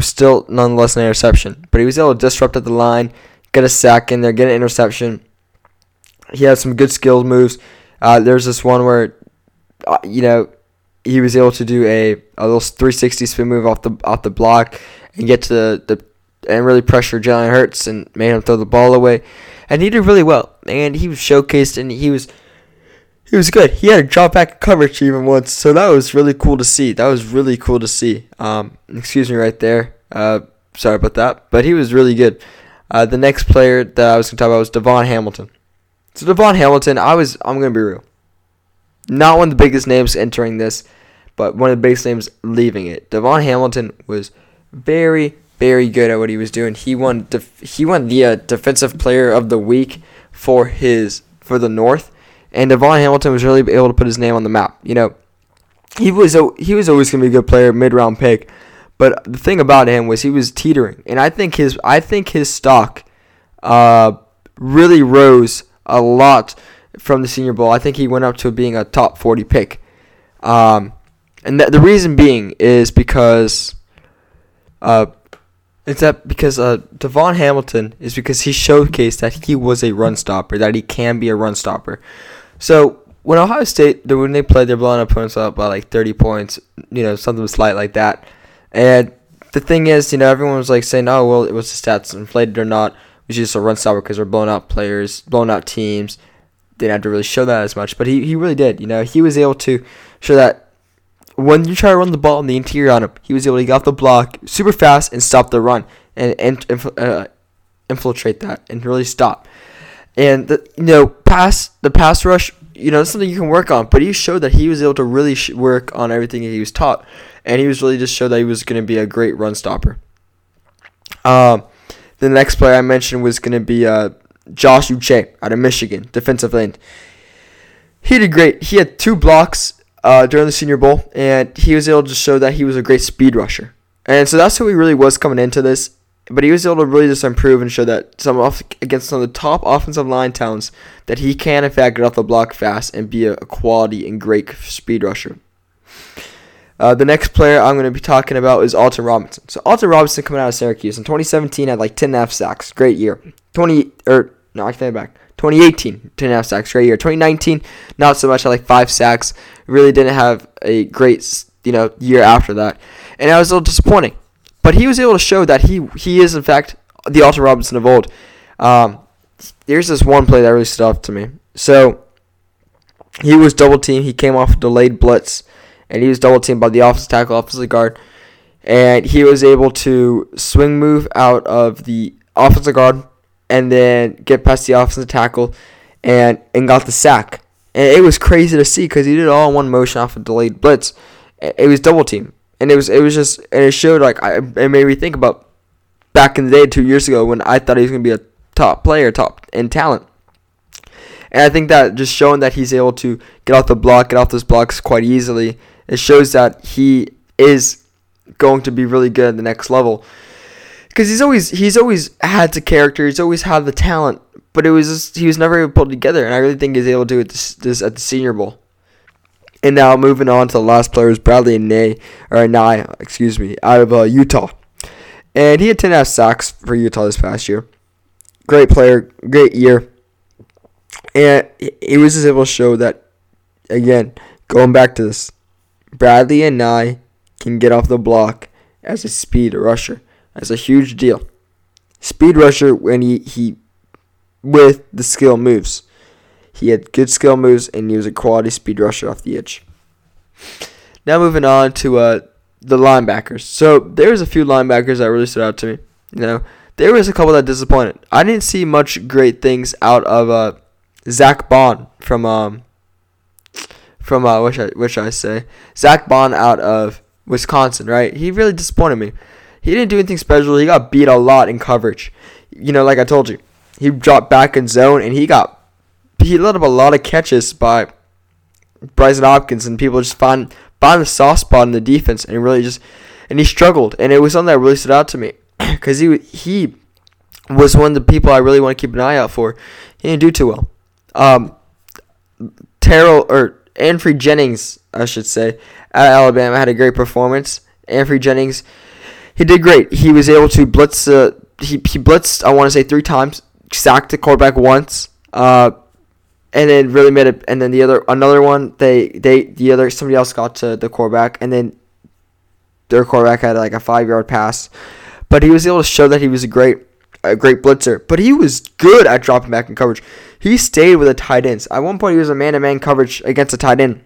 was still nonetheless an interception. But he was able to disrupt at the line, get a sack in there, get an interception. He had some good skill moves. Uh, there's this one where, uh, you know, he was able to do a, a little 360 spin move off the off the block and get to the, the and really pressure Jalen Hurts and made him throw the ball away. And he did really well. And he was showcased and he was he was good. He had a drop back coverage even once, so that was really cool to see. That was really cool to see. Um, excuse me right there. Uh, sorry about that, but he was really good. Uh, the next player that I was gonna talk about was DaVon Hamilton. So DaVon Hamilton, I was I'm gonna be real, not one of the biggest names entering this, but one of the biggest names leaving it. DaVon Hamilton was very very good at what he was doing. He won def- he won the uh, defensive player of the week for his for the North and DaVon Hamilton was really able to put his name on the map. You know, he was a, he was always going to be a good player, mid round pick. But the thing about him was he was teetering, and I think his I think his stock uh, really rose a lot from the Senior Bowl. I think he went up to being a top 40 pick. Um, and th- the reason being is because uh, it's that because uh, DaVon Hamilton is because he showcased that he was a run stopper, that he can be a run stopper. So when Ohio State, when they played, they're blowing opponents up by like 30 points, you know, something slight like that. And the thing is, you know, everyone was like saying, "Oh, well, it was the stats inflated or not." We should just run stopper because we're blowing out players, blowing out teams. Didn't have to really show that as much, but he, he really did. You know, he was able to show that when you try to run the ball in the interior on him, he was able to get off the block super fast and stop the run and, and uh, infiltrate that and really stop. And the you know pass the pass rush, you know, that's something you can work on. But he showed that he was able to really sh- work on everything he was taught, and he was really just showed that he was going to be a great run stopper. Um, the next player I mentioned was going to be uh, Josh Uche out of Michigan, defensive end. He did great. He had two blocks uh, during the Senior Bowl, and he was able to show that he was a great speed rusher. And so that's who he really was coming into this but he was able to really just improve and show that some off against some of the top offensive line talents that he can in fact get off the block fast and be a, quality and great speed rusher. Uh, the next player I'm going to be talking about is Alton Robinson. So Alton Robinson coming out of Syracuse in 2017 had like 10 and a half sacks, great year. 20 or no, I take back. 2018 10 and a half sacks, great year. 2019 not so much, had like five sacks. Really didn't have a great you know year after that, and that was a little disappointing. But he was able to show that he he is in fact the Alton Robinson of old. Um, here's this one play that really stood out to me. So he was double teamed. He came off a delayed blitz, and he was double teamed by the offensive tackle, offensive guard, and he was able to swing move out of the offensive guard and then get past the offensive tackle and and got the sack. And it was crazy to see because he did all in one motion off a delayed blitz. It was double team and it was it was just and it showed like I it made me think about back in the day two years ago when I thought he was gonna be a top player, top in talent. And I think that just showing that he's able to get off the block, get off those blocks quite easily, it shows that he is going to be really good at the next level. Because he's always he's always had the character, he's always had the talent, but it was just, he was never able to pull together. And I really think he's able to do it this, this at the Senior Bowl. And now moving on to the last player is Bradlee Nay or Nye, excuse me, out of uh, Utah. And he had 10 half sacks for Utah this past year. Great player, great year. And he was able to show that, again, going back to this, Bradlee Anae can get off the block as a speed rusher. That's a huge deal. Speed rusher when he, he with the skill moves. He had good skill moves and he was a quality speed rusher off the edge. Now moving on to uh, the linebackers. So there was a few linebackers that really stood out to me. You know, there was a couple that disappointed. I didn't see much great things out of uh, Zack Baun from um from uh which I which I say Zack Baun out of Wisconsin. Right, he really disappointed me. He didn't do anything special. He got beat a lot in coverage. You know, like I told you, he dropped back in zone and he got he let up a lot of catches by Brycen Hopkins and people just find find the soft spot in the defense and really just and he struggled and it was something that really stood out to me because he he was one of the people I really want to keep an eye out for. He didn't do too well. Um, Terrell or Anfernee Jennings, I should say, at Alabama had a great performance. Anfernee Jennings, he did great. He was able to blitz. Uh, he he blitzed. I want to say three times. Sacked the quarterback once. Uh, and then really made it. And then the other another one, they they the other somebody else got to the quarterback, and then their quarterback had like a five yard pass, but he was able to show that he was a great a great blitzer. But he was good at dropping back in coverage. He stayed with the tight ends. At one point, he was a man to man coverage against a tight end.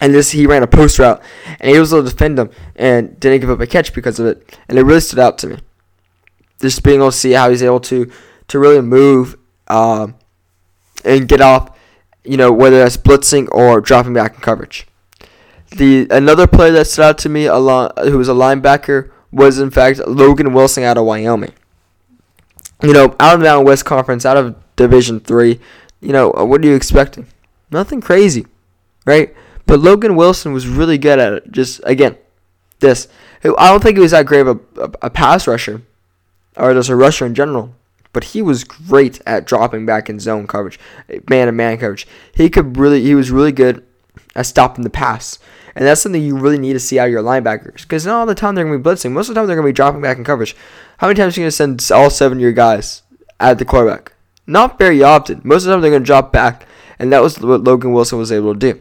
And this he ran a post route, and he was able to defend him and didn't give up a catch because of it. And it really stood out to me. Just being able to see how he's able to to really move um, and get off, you know, whether that's blitzing or dropping back in coverage. The another player that stood out to me, along who was a linebacker, was in fact Logan Wilson out of Wyoming. You know, out of the West Conference, out of Division Three, you know, uh, what are you expecting? Nothing crazy, right? But Logan Wilson was really good at it. Just again, this. I don't think he was that great of a, a, a pass rusher, or just a rusher in general but he was great at dropping back in zone coverage, man to man coverage. He could really, he was really good at stopping the pass. And that's something you really need to see out of your linebackers. Because not all the time they're going to be blitzing. Most of the time they're going to be dropping back in coverage. How many times are you going to send all seven of your guys at the quarterback? Not very often. Most of the time they're going to drop back. And that was what Logan Wilson was able to do.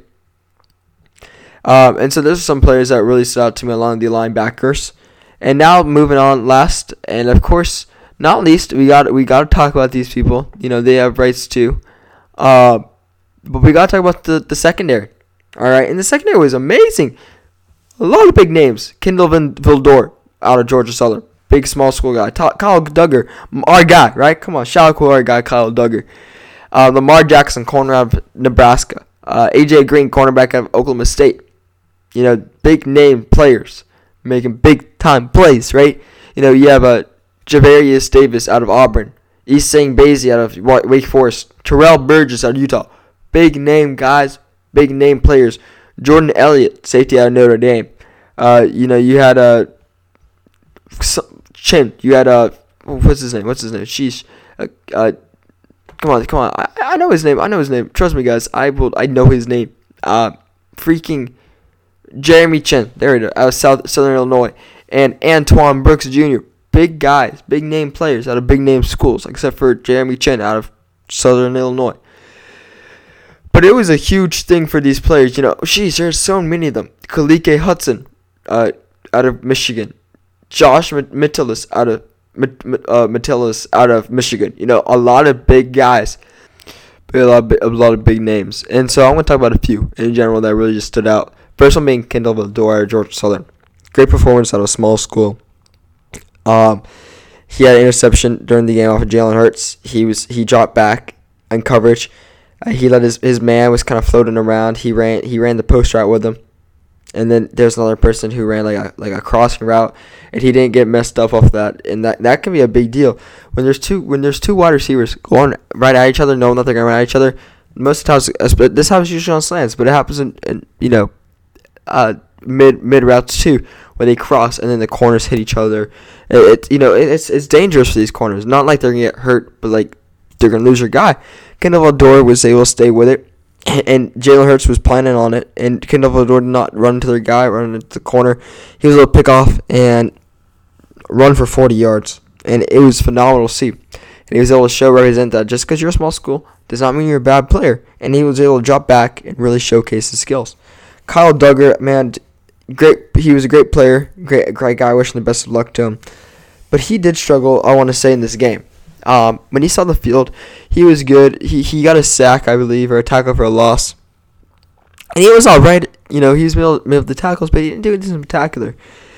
Um, and so those are some players that really stood out to me along the linebackers. And now moving on last, and of course, not least, we got we got to talk about these people. You know, they have rights too. Uh, but we got to talk about the, the secondary. All right, and the secondary was amazing. A lot of big names. Van Vildor out of Georgia Southern. Big small school guy. Kyle Dugger, our guy, right? Come on, shout out to our guy, Kyle Dugger. Uh, Lamar Jackson, corner out of Nebraska. Uh, AJ Green, cornerback out of Oklahoma State. You know, big name players making big time plays, right? You know, you have a Javaris Davis out of Auburn, Essang Bassey out of Wake Forest, Terrell Burgess out of Utah. Big name guys, big name players. Jordan Elliott, safety out of Notre Dame. Uh, you know, you had a Chin. You had a what's his name? What's his name? Sheesh. Uh, uh, come on, come on. I, I know his name. I know his name. Trust me, guys. I will. I know his name. Uh, freaking Jeremy Chinn. There it is. Out of South Southern Illinois, and Antoine Brooks Jr big guys, big name players out of big name schools, except for Jeremy Chinn out of Southern Illinois. But it was a huge thing for these players. You know, geez, there's so many of them. Khaleke Hudson uh, out of Michigan. Josh Metellus out of uh, out of Michigan. You know, a lot of big guys. A lot, of, a lot of big names. And so I'm going to talk about a few in general that really just stood out. First one being out of Georgia Southern. Great performance out of a small school. Um, he had an interception during the game off of Jalen Hurts. He was he dropped back in coverage. Uh, he let his, his man was kind of floating around. He ran he ran the post route with him, and then there's another person who ran like a like a crossing route, and he didn't get messed up off that. And that that can be a big deal when there's two when there's two wide receivers going right at each other, knowing that they're going to run at each other. Most of the times, this happens usually on slants, but it happens in, in you know, uh, mid mid routes too, where they cross and then the corners hit each other. It, it you know it, it's it's dangerous for these corners. Not like they're gonna get hurt, but like they're gonna lose your guy. Kindle Vildor was able to stay with it, and Jalen Hurts was planning on it, and Kindle Vildor did not run to their guy, run into the corner. He was able to pick off and run for 40 yards, and it was phenomenal to see. And he was able to show represent that just because you're a small school does not mean you're a bad player. And he was able to drop back and really showcase his skills. Kyle Dugger, man, great. He was a great player, great, great guy. Wishing the best of luck to him. But he did struggle. I want to say in this game. Um, when he saw the field, he was good. He he got a sack, I believe, or a tackle for a loss. And he was all right. You know, he was middle, middle of the tackles, but he didn't do anything spectacular.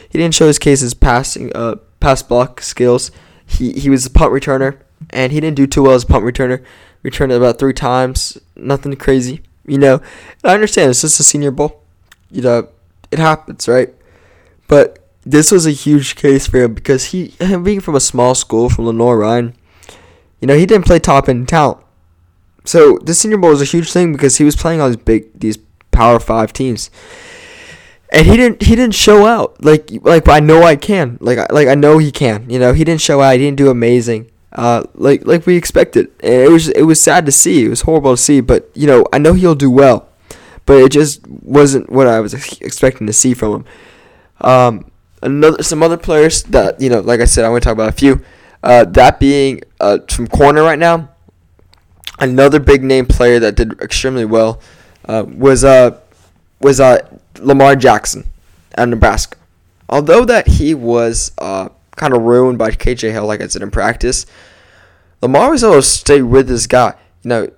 He didn't show his cases passing, uh, pass block skills. He he was a punt returner, and he didn't do too well as a punt returner. Returned it about three times. Nothing crazy, you know. And I understand it's just a Senior Bowl. You know, it happens, right? But this was a huge case for him because he, him being from a small school from Lenoir-Rhyne, you know, he didn't play top end talent. So the Senior Bowl was a huge thing because he was playing on these big, these Power Five teams, and he didn't, he didn't show out like, like I know I can, like, like I know he can. You know, he didn't show out. He didn't do amazing, uh, like, like we expected. And it was, it was sad to see. It was horrible to see, but you know, I know he'll do well, but it just wasn't what I was expecting to see from him. Um, another some other players that you know, like I said, I'm going to talk about a few. Uh, that being uh, from corner right now, another big name player that did extremely well uh, was uh was uh Lamar Jackson of Nebraska. Although that he was uh kind of ruined by KJ Hill, like I said in practice, Lamar was able to stay with this guy. You know,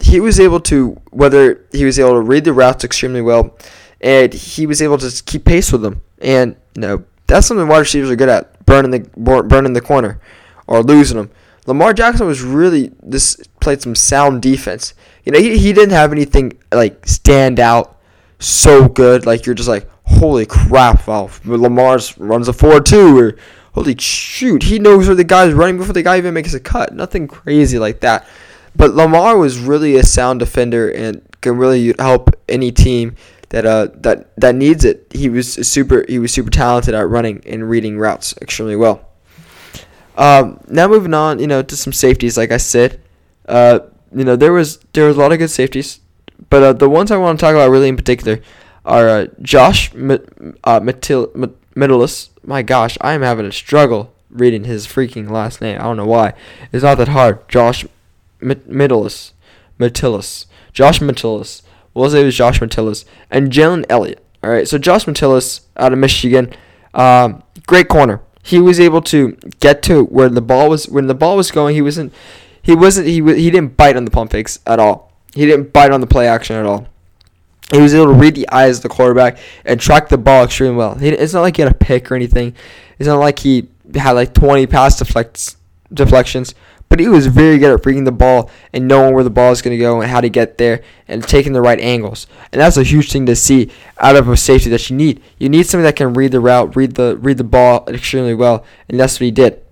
he was able to whether he was able to read the routes extremely well, and he was able to keep pace with them. And you know, that's something wide receivers are good at, burning the burning the corner or losing them. Lamar Jackson was really this played some sound defense. You know, he, he didn't have anything like stand out so good. Like you're just like, holy crap! Wow, Lamar's runs a four two or holy shoot, he knows where the guy's running before the guy even makes a cut. Nothing crazy like that. But Lamar was really a sound defender and can really help any team that uh that that needs it. He was super he was super talented at running and reading routes extremely well. Um, now moving on, you know, to some safeties. Like I said, uh, you know, there was there was a lot of good safeties, but uh, the ones I want to talk about really in particular are uh, Josh M- uh, Metellus. My gosh, I am having a struggle reading his freaking last name. I don't know why. It's not that hard. Josh Metellus. Metellus. Josh Metellus. We'll say it was Josh Metellus and Jalen Elliott. All right, so Josh Metellus out of Michigan, um, great corner. He was able to get to where the ball was when the ball was going. He wasn't. He wasn't. He he didn't bite on the pump fakes at all. He didn't bite on the play action at all. He was able to read the eyes of the quarterback and track the ball extremely well. He, it's not like he had a pick or anything. It's not like he had like 20 pass deflects, deflections but he was very good at reading the ball and knowing where the ball is going to go and how to get there and taking the right angles. And that's a huge thing to see out of a safety that you need. You need somebody that can read the route, read the read the ball extremely well, and that's what he did.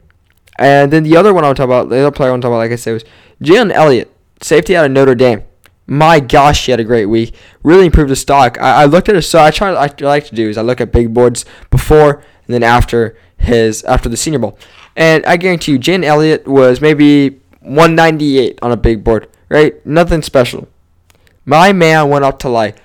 And then the other one I want to talk about, the other player I want to talk about, like I said, was Jalen Elliott, safety out of Notre Dame. My gosh, he had a great week. Really improved his stock. I, I looked at his so I try I like to do is I look at big boards before and then after his after the Senior Bowl. And I guarantee you, Jalen Elliott was maybe 198 on a big board, right? Nothing special. My man went up to like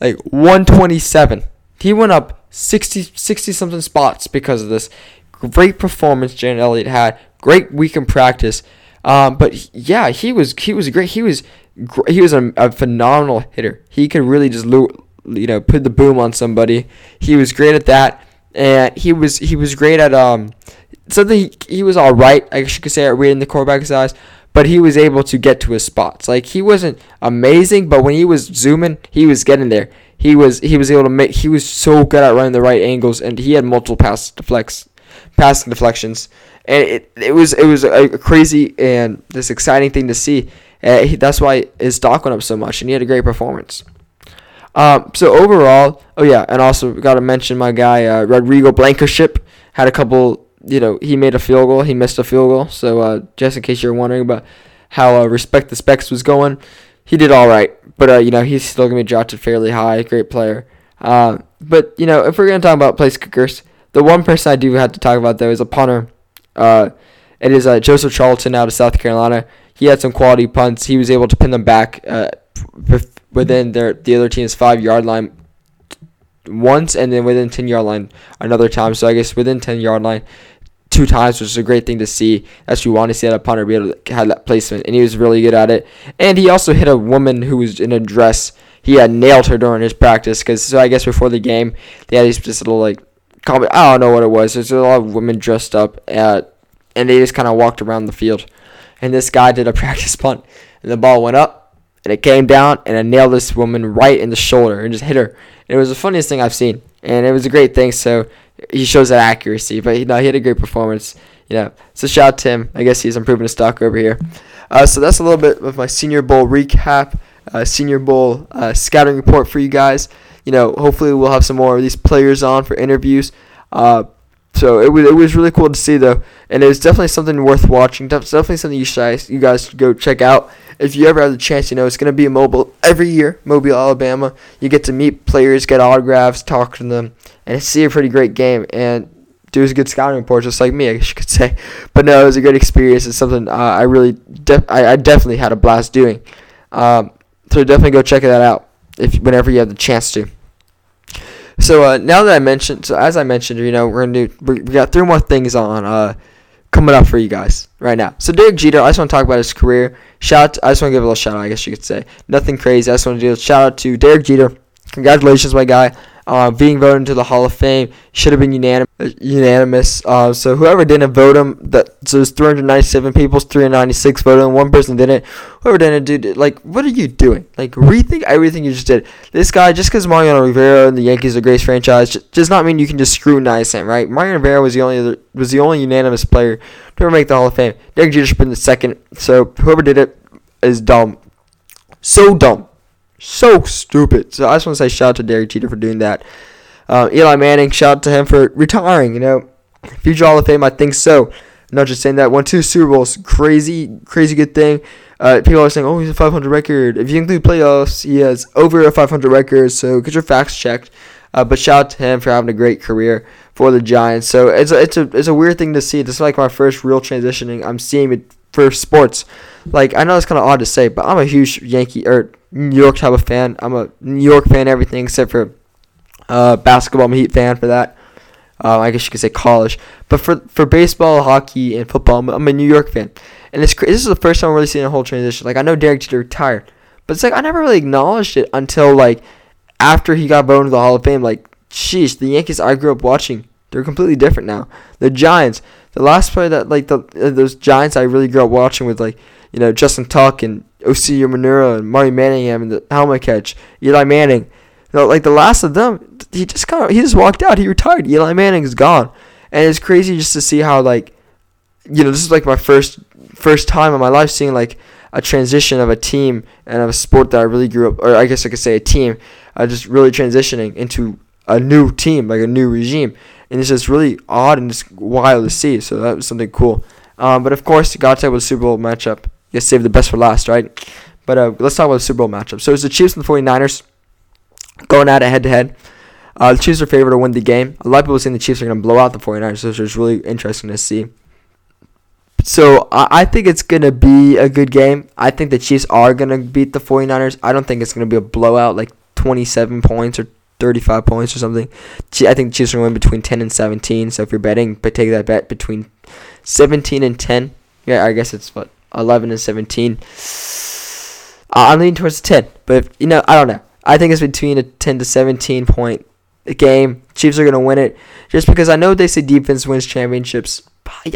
like 127. He went up 60 60 something spots because of this great performance Jalen Elliott had. Great week in practice. Um, but yeah, he was he was great. He was he was a, a phenomenal hitter. He could really just you know put the boom on somebody. He was great at that, and he was he was great at um something he, he was all right. I guess you could say at reading the quarterback's eyes, but he was able to get to his spots. Like he wasn't amazing, but when he was zooming, he was getting there. He was he was able to make. He was so good at running the right angles, and he had multiple pass deflects, passing deflections, and it it was it was a, crazy and this exciting thing to see. Uh, he, that's why his stock went up so much, and he had a great performance. Um, so overall, oh yeah, and also got to mention my guy uh, Rodrigo Blankenship had a couple you know, he made a field goal. He missed a field goal. So uh, just in case you're wondering about how uh, respect the specs was going, he did all right. But uh, you know, he's still gonna be drafted fairly high. Great player. Uh, but you know, if we're gonna talk about place kickers, the one person I do have to talk about though is a punter. Uh, it is uh, Joseph Charlton out of South Carolina. He had some quality punts. He was able to pin them back within their the other team's five yard line once, and then within ten yard line another time. So I guess within ten yard line two times, which is a great thing to see. That's you want to see that a punter be able to have that placement, and he was really good at it. And he also hit a woman who was in a dress. He had nailed her during his practice because so I guess before the game they had these little like comment. I don't know what it was. There's a lot of women dressed up at, and they just kind of walked around the field. And this guy did a practice punt, and the ball went up, and it came down, and it nailed this woman right in the shoulder and just hit her. And it was the funniest thing I've seen, and it was a great thing. So he shows that accuracy, but you know, he had a great performance. You know, so shout out to him. I guess he's improving his stock over here. Uh, so that's a little bit of my Senior Bowl recap, uh, Senior Bowl uh, scouting report for you guys. You know, hopefully we'll have some more of these players on for interviews. Uh, so it was, it was really cool to see though, and it was definitely something worth watching. Definitely something you guys you guys should go check out if you ever have the chance. You know it's gonna be in Mobile every year, Mobile, Alabama. You get to meet players, get autographs, talk to them, and see a pretty great game and do a good scouting report, just like me, I guess you could say. But no, it was a great experience. It's something uh, I really, def- I, I, definitely had a blast doing. Um, so definitely go check that out if whenever you have the chance to. So uh, now that I mentioned, so as I mentioned, you know, we're gonna do, we got three more things on uh, coming up for you guys right now. So Derek Jeter, I just want to talk about his career. Shout, out I just want to give a little shout out. I guess you could say nothing crazy. I just want to do a shout out to Derek Jeter. Congratulations, my guy uh, being voted into the Hall of Fame. Should have been unanim- unanimous. Uh, so whoever didn't vote him, that so there's 397 people, 396 voted him. One person didn't. Whoever didn't, dude, like, what are you doing? Like, rethink everything you just did. This guy, just because Mariano Rivera and the Yankees are a great franchise, does not mean you can just scrutinize him, right? Mariano Rivera was the only was the only unanimous player to ever make the Hall of Fame. Derek Jeter should have been the second. So whoever did it is dumb. So dumb so stupid. So I just want to say shout out to Derek Jeter for doing that. Uh, Eli Manning, shout out to him for retiring. You know, future Hall of Fame, I think so. I'm not just saying that. Won two Super Bowls, crazy, crazy good thing. Uh, people are saying, "Oh, he's a 500 record." If you include playoffs, he has over a 500 record. So get your facts checked. Uh, but shout out to him for having a great career for the Giants. So it's a, it's a it's a weird thing to see. This is like my first real transitioning. I'm seeing it for sports. Like I know it's kind of odd to say, but I'm a huge Yankee or New York type of fan. I'm a New York fan, everything except for uh, basketball. I'm a Heat fan for that. Uh, I guess you could say college, but for for baseball, hockey, and football, I'm, I'm a New York fan. And it's this is the first time I'm really seeing a whole transition. Like I know Derek Jeter retired, but it's like I never really acknowledged it until like after he got voted into the Hall of Fame. Like, sheesh, the Yankees I grew up watching, they're completely different now. The Giants, the last player that like the uh, those Giants I really grew up watching with like you know Justin Tuck and Osi Umenyiora and Marty Manningham and the helmet catch, Eli Manning. You know, like the last of them, he just kind of he just walked out. He retired. Eli Manning's gone, and it's crazy just to see how like, you know, this is like my first first time in my life seeing like a transition of a team and of a sport that I really grew up, or I guess I could say a team, uh, just really transitioning into a new team, like a new regime, and it's just really odd and just wild to see. So that was something cool. Um, but of course, you got to talk about Super Bowl matchup. You save the best for last, right? But uh, let's talk about the Super Bowl matchup. So it's the Chiefs and the 49ers going at it head to head. The Chiefs are favored to win the game. A lot of people saying the Chiefs are going to blow out the 49ers, so it's really interesting to see. So I, I think it's going to be a good game. I think the Chiefs are going to beat the 49ers. I don't think it's going to be a blowout like 27 points or 35 points or something. I think the Chiefs are going to win between 10 and 17. So if you're betting, but take that bet between 17 and 10. Yeah, I guess it's what 11 and 17. I'm leaning towards 10, but if, you know, I don't know. I think it's between a 10 to 17 point game. Chiefs are going to win it just because I know they say defense wins championships.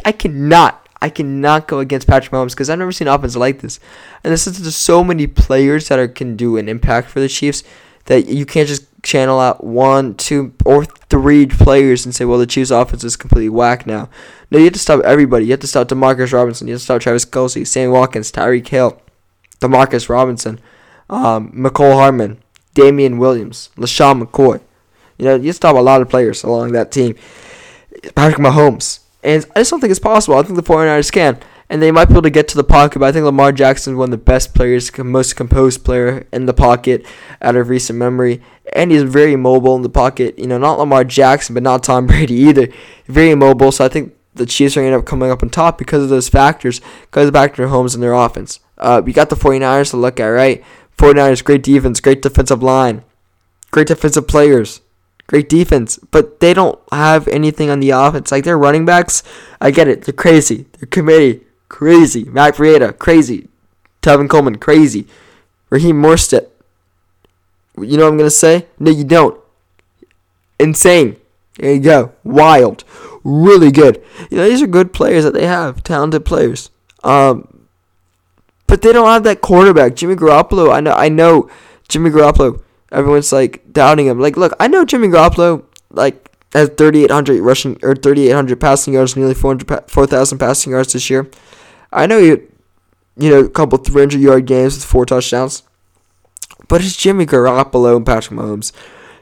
I, cannot, I cannot go against Patrick Mahomes because I've never seen offense like this. And this is just so many players that are can do an impact for the Chiefs that you can't just channel out one, two, or three players and say, well, the Chiefs' offense is completely whack now. No, you have to stop everybody. You have to stop Demarcus Robinson. You have to stop Travis Kelce, Sam Watkins, Tyreek Hill, Demarcus Robinson, um, Mecole Hardman, Damien Williams, LeSean McCoy. You know, you stop a lot of players along that team. Patrick Mahomes. And I just don't think it's possible. I think the 49ers can and they might be able to get to the pocket. But I think Lamar Jackson is one of the best players, most composed player in the pocket out of recent memory, and he's very mobile in the pocket. You know, not Lamar Jackson, but not Tom Brady either. Very mobile. So I think the Chiefs are going to end up coming up on top because of those factors, because of Patrick homes and their offense. Uh, we got the 49ers to look at, right? 49ers, great defense, great defensive line, great defensive players, great defense, but they don't have anything on the offense. Like their running backs, I get it, they're crazy, they're committee, crazy. Matt Breida, crazy. Tevin Coleman, crazy. Raheem Mostert. You know what I'm gonna say? No, you don't. Insane. There you go. Wild. Really good. You know, these are good players that they have. Talented players. Um, but they don't have that quarterback. Jimmy Garoppolo, I know, I know, Jimmy Garoppolo. Everyone's like doubting him. Like, look, I know Jimmy Garoppolo like has 3,800 rushing or 3,800 passing yards, nearly 400 4,000 passing yards this year. I know he, you know, a couple 300 yard games with four touchdowns, but it's Jimmy Garoppolo and Patrick Mahomes.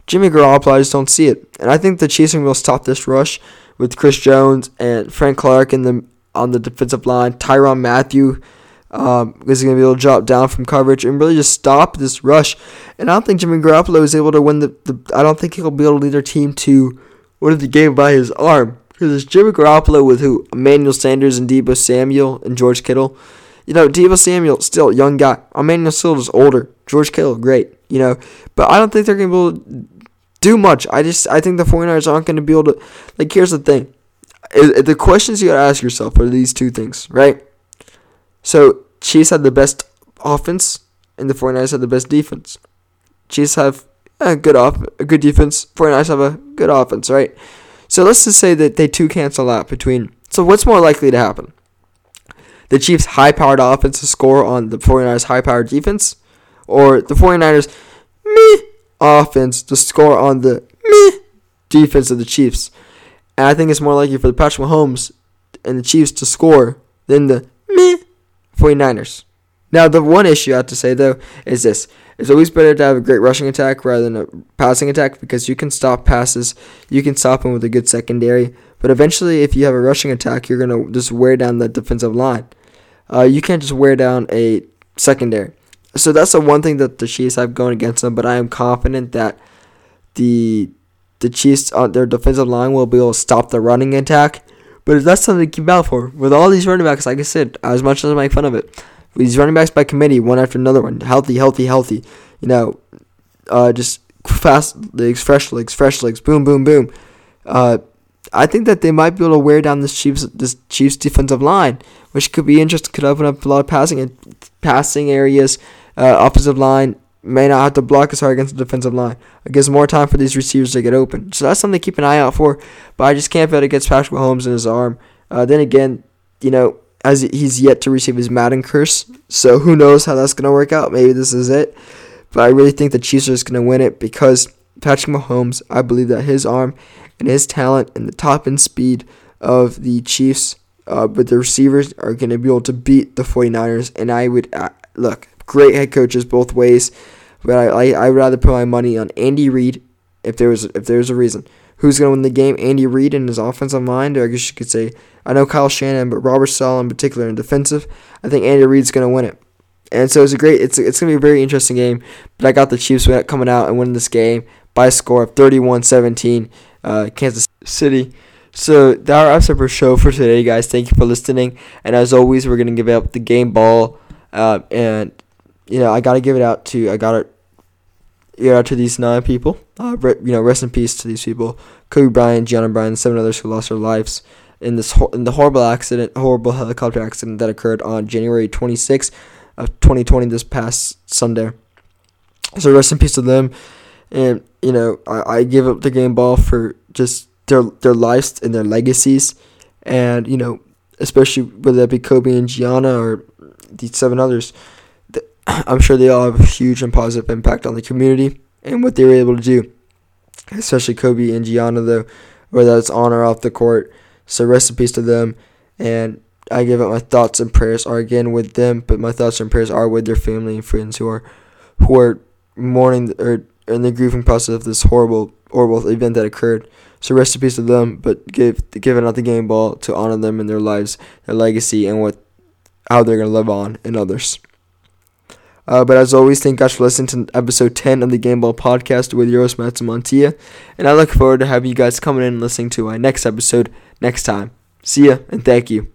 Jimmy Garoppolo, I just don't see it, and I think the Chiefs will stop this rush with Chris Jones and Frank Clark in the on the defensive line. Tyrann Mathieu um, is going to be able to drop down from coverage and really just stop this rush. And I don't think Jimmy Garoppolo is able to win the, the I don't think he'll be able to lead their team to win the game by his arm. Because it's Jimmy Garoppolo with who? Emmanuel Sanders and Deebo Samuel and George Kittle. You know, Deebo Samuel, still young guy. Emmanuel Sanders older. George Kittle, great. You know, but I don't think they're going to be able to do much. I just I think the 49ers aren't going to be able to. Like, here's the thing. The questions you got to ask yourself are these two things, right? So Chiefs had the best offense, and the 49ers had the best defense. Chiefs have a good off, a good defense. 49ers have a good offense, right? So let's just say that they two cancel out between. So what's more likely to happen? The Chiefs' high-powered offense to score on the 49ers' high-powered defense, or the 49ers' meh offense to score on the meh defense of the Chiefs. And I think it's more likely for the Patrick Mahomes and the Chiefs to score than the meh 49ers. Now, the one issue I have to say, though, is this. It's always better to have a great rushing attack rather than a passing attack because you can stop passes. You can stop them with a good secondary. But eventually, if you have a rushing attack, you're going to just wear down the defensive line. Uh, you can't just wear down a secondary. So that's the one thing that the Chiefs have going against them. But I am confident that the the Chiefs, on uh, their defensive line, will be able to stop the running attack but that's something to keep out for. With all these running backs, like I said, as much as I make fun of it, these running backs by committee, one after another one, healthy, healthy, healthy. You know, uh, just fast legs, fresh legs, fresh legs, boom, boom, boom. Uh, I think that they might be able to wear down this Chiefs this Chiefs defensive line, which could be interesting. Could open up a lot of passing and passing areas, uh, offensive line, may not have to block as hard against the defensive line. It gives more time for these receivers to get open. So that's something to keep an eye out for. But I just can't bet against Patrick Mahomes and his arm. Uh, then again, you know, as he's yet to receive his Madden curse, so who knows how that's going to work out. Maybe this is it. But I really think the Chiefs are just going to win it because Patrick Mahomes, I believe that his arm and his talent and the top end speed of the Chiefs, uh, but the receivers are going to be able to beat the 49ers. And I would, uh, look, great head coaches both ways. But I, I I would rather put my money on Andy Reid if there was if there was a reason. Who's gonna win the game? Andy Reid and his offensive mind, or I guess you could say I know Kyle Shanahan, but Robert Saleh in particular in defensive. I think Andy Reid's gonna win it. And so it's a great it's it's gonna be a very interesting game. But I got the Chiefs coming out and winning this game by a score of 31-17, uh, Kansas City. So that wraps up our show for today, guys. Thank you for listening. And as always, we're gonna give up the game ball, uh, and you know I gotta give it out to I gotta yeah, to these nine people. Uh, you know, rest in peace to these people: Kobe Bryant, Gianna Bryant, seven others who lost their lives in this in the horrible accident, horrible helicopter accident that occurred on January 26th of 2020, this past Sunday. So rest in peace to them, and you know, I, I give up the game ball for just their their lives and their legacies, and you know, especially whether that be Kobe and Gianna or these seven others. I'm sure they all have a huge and positive impact on the community and what they were able to do. Especially Kobe and Gianna, though, whether that's on or off the court. So rest in peace to them. And I give up my thoughts and prayers are again with them, but my thoughts and prayers are with their family and friends who are who are mourning or er, in the grieving process of this horrible horrible event that occurred. So rest in peace to them, but give giving out the game ball to honor them in their lives, their legacy, and what how they're gonna live on in others. Uh, but as always, thank you guys for listening to episode 10 of the Game Ball Podcast with Matt Montia. And I look forward to having you guys coming in and listening to my next episode next time. See ya, and thank you.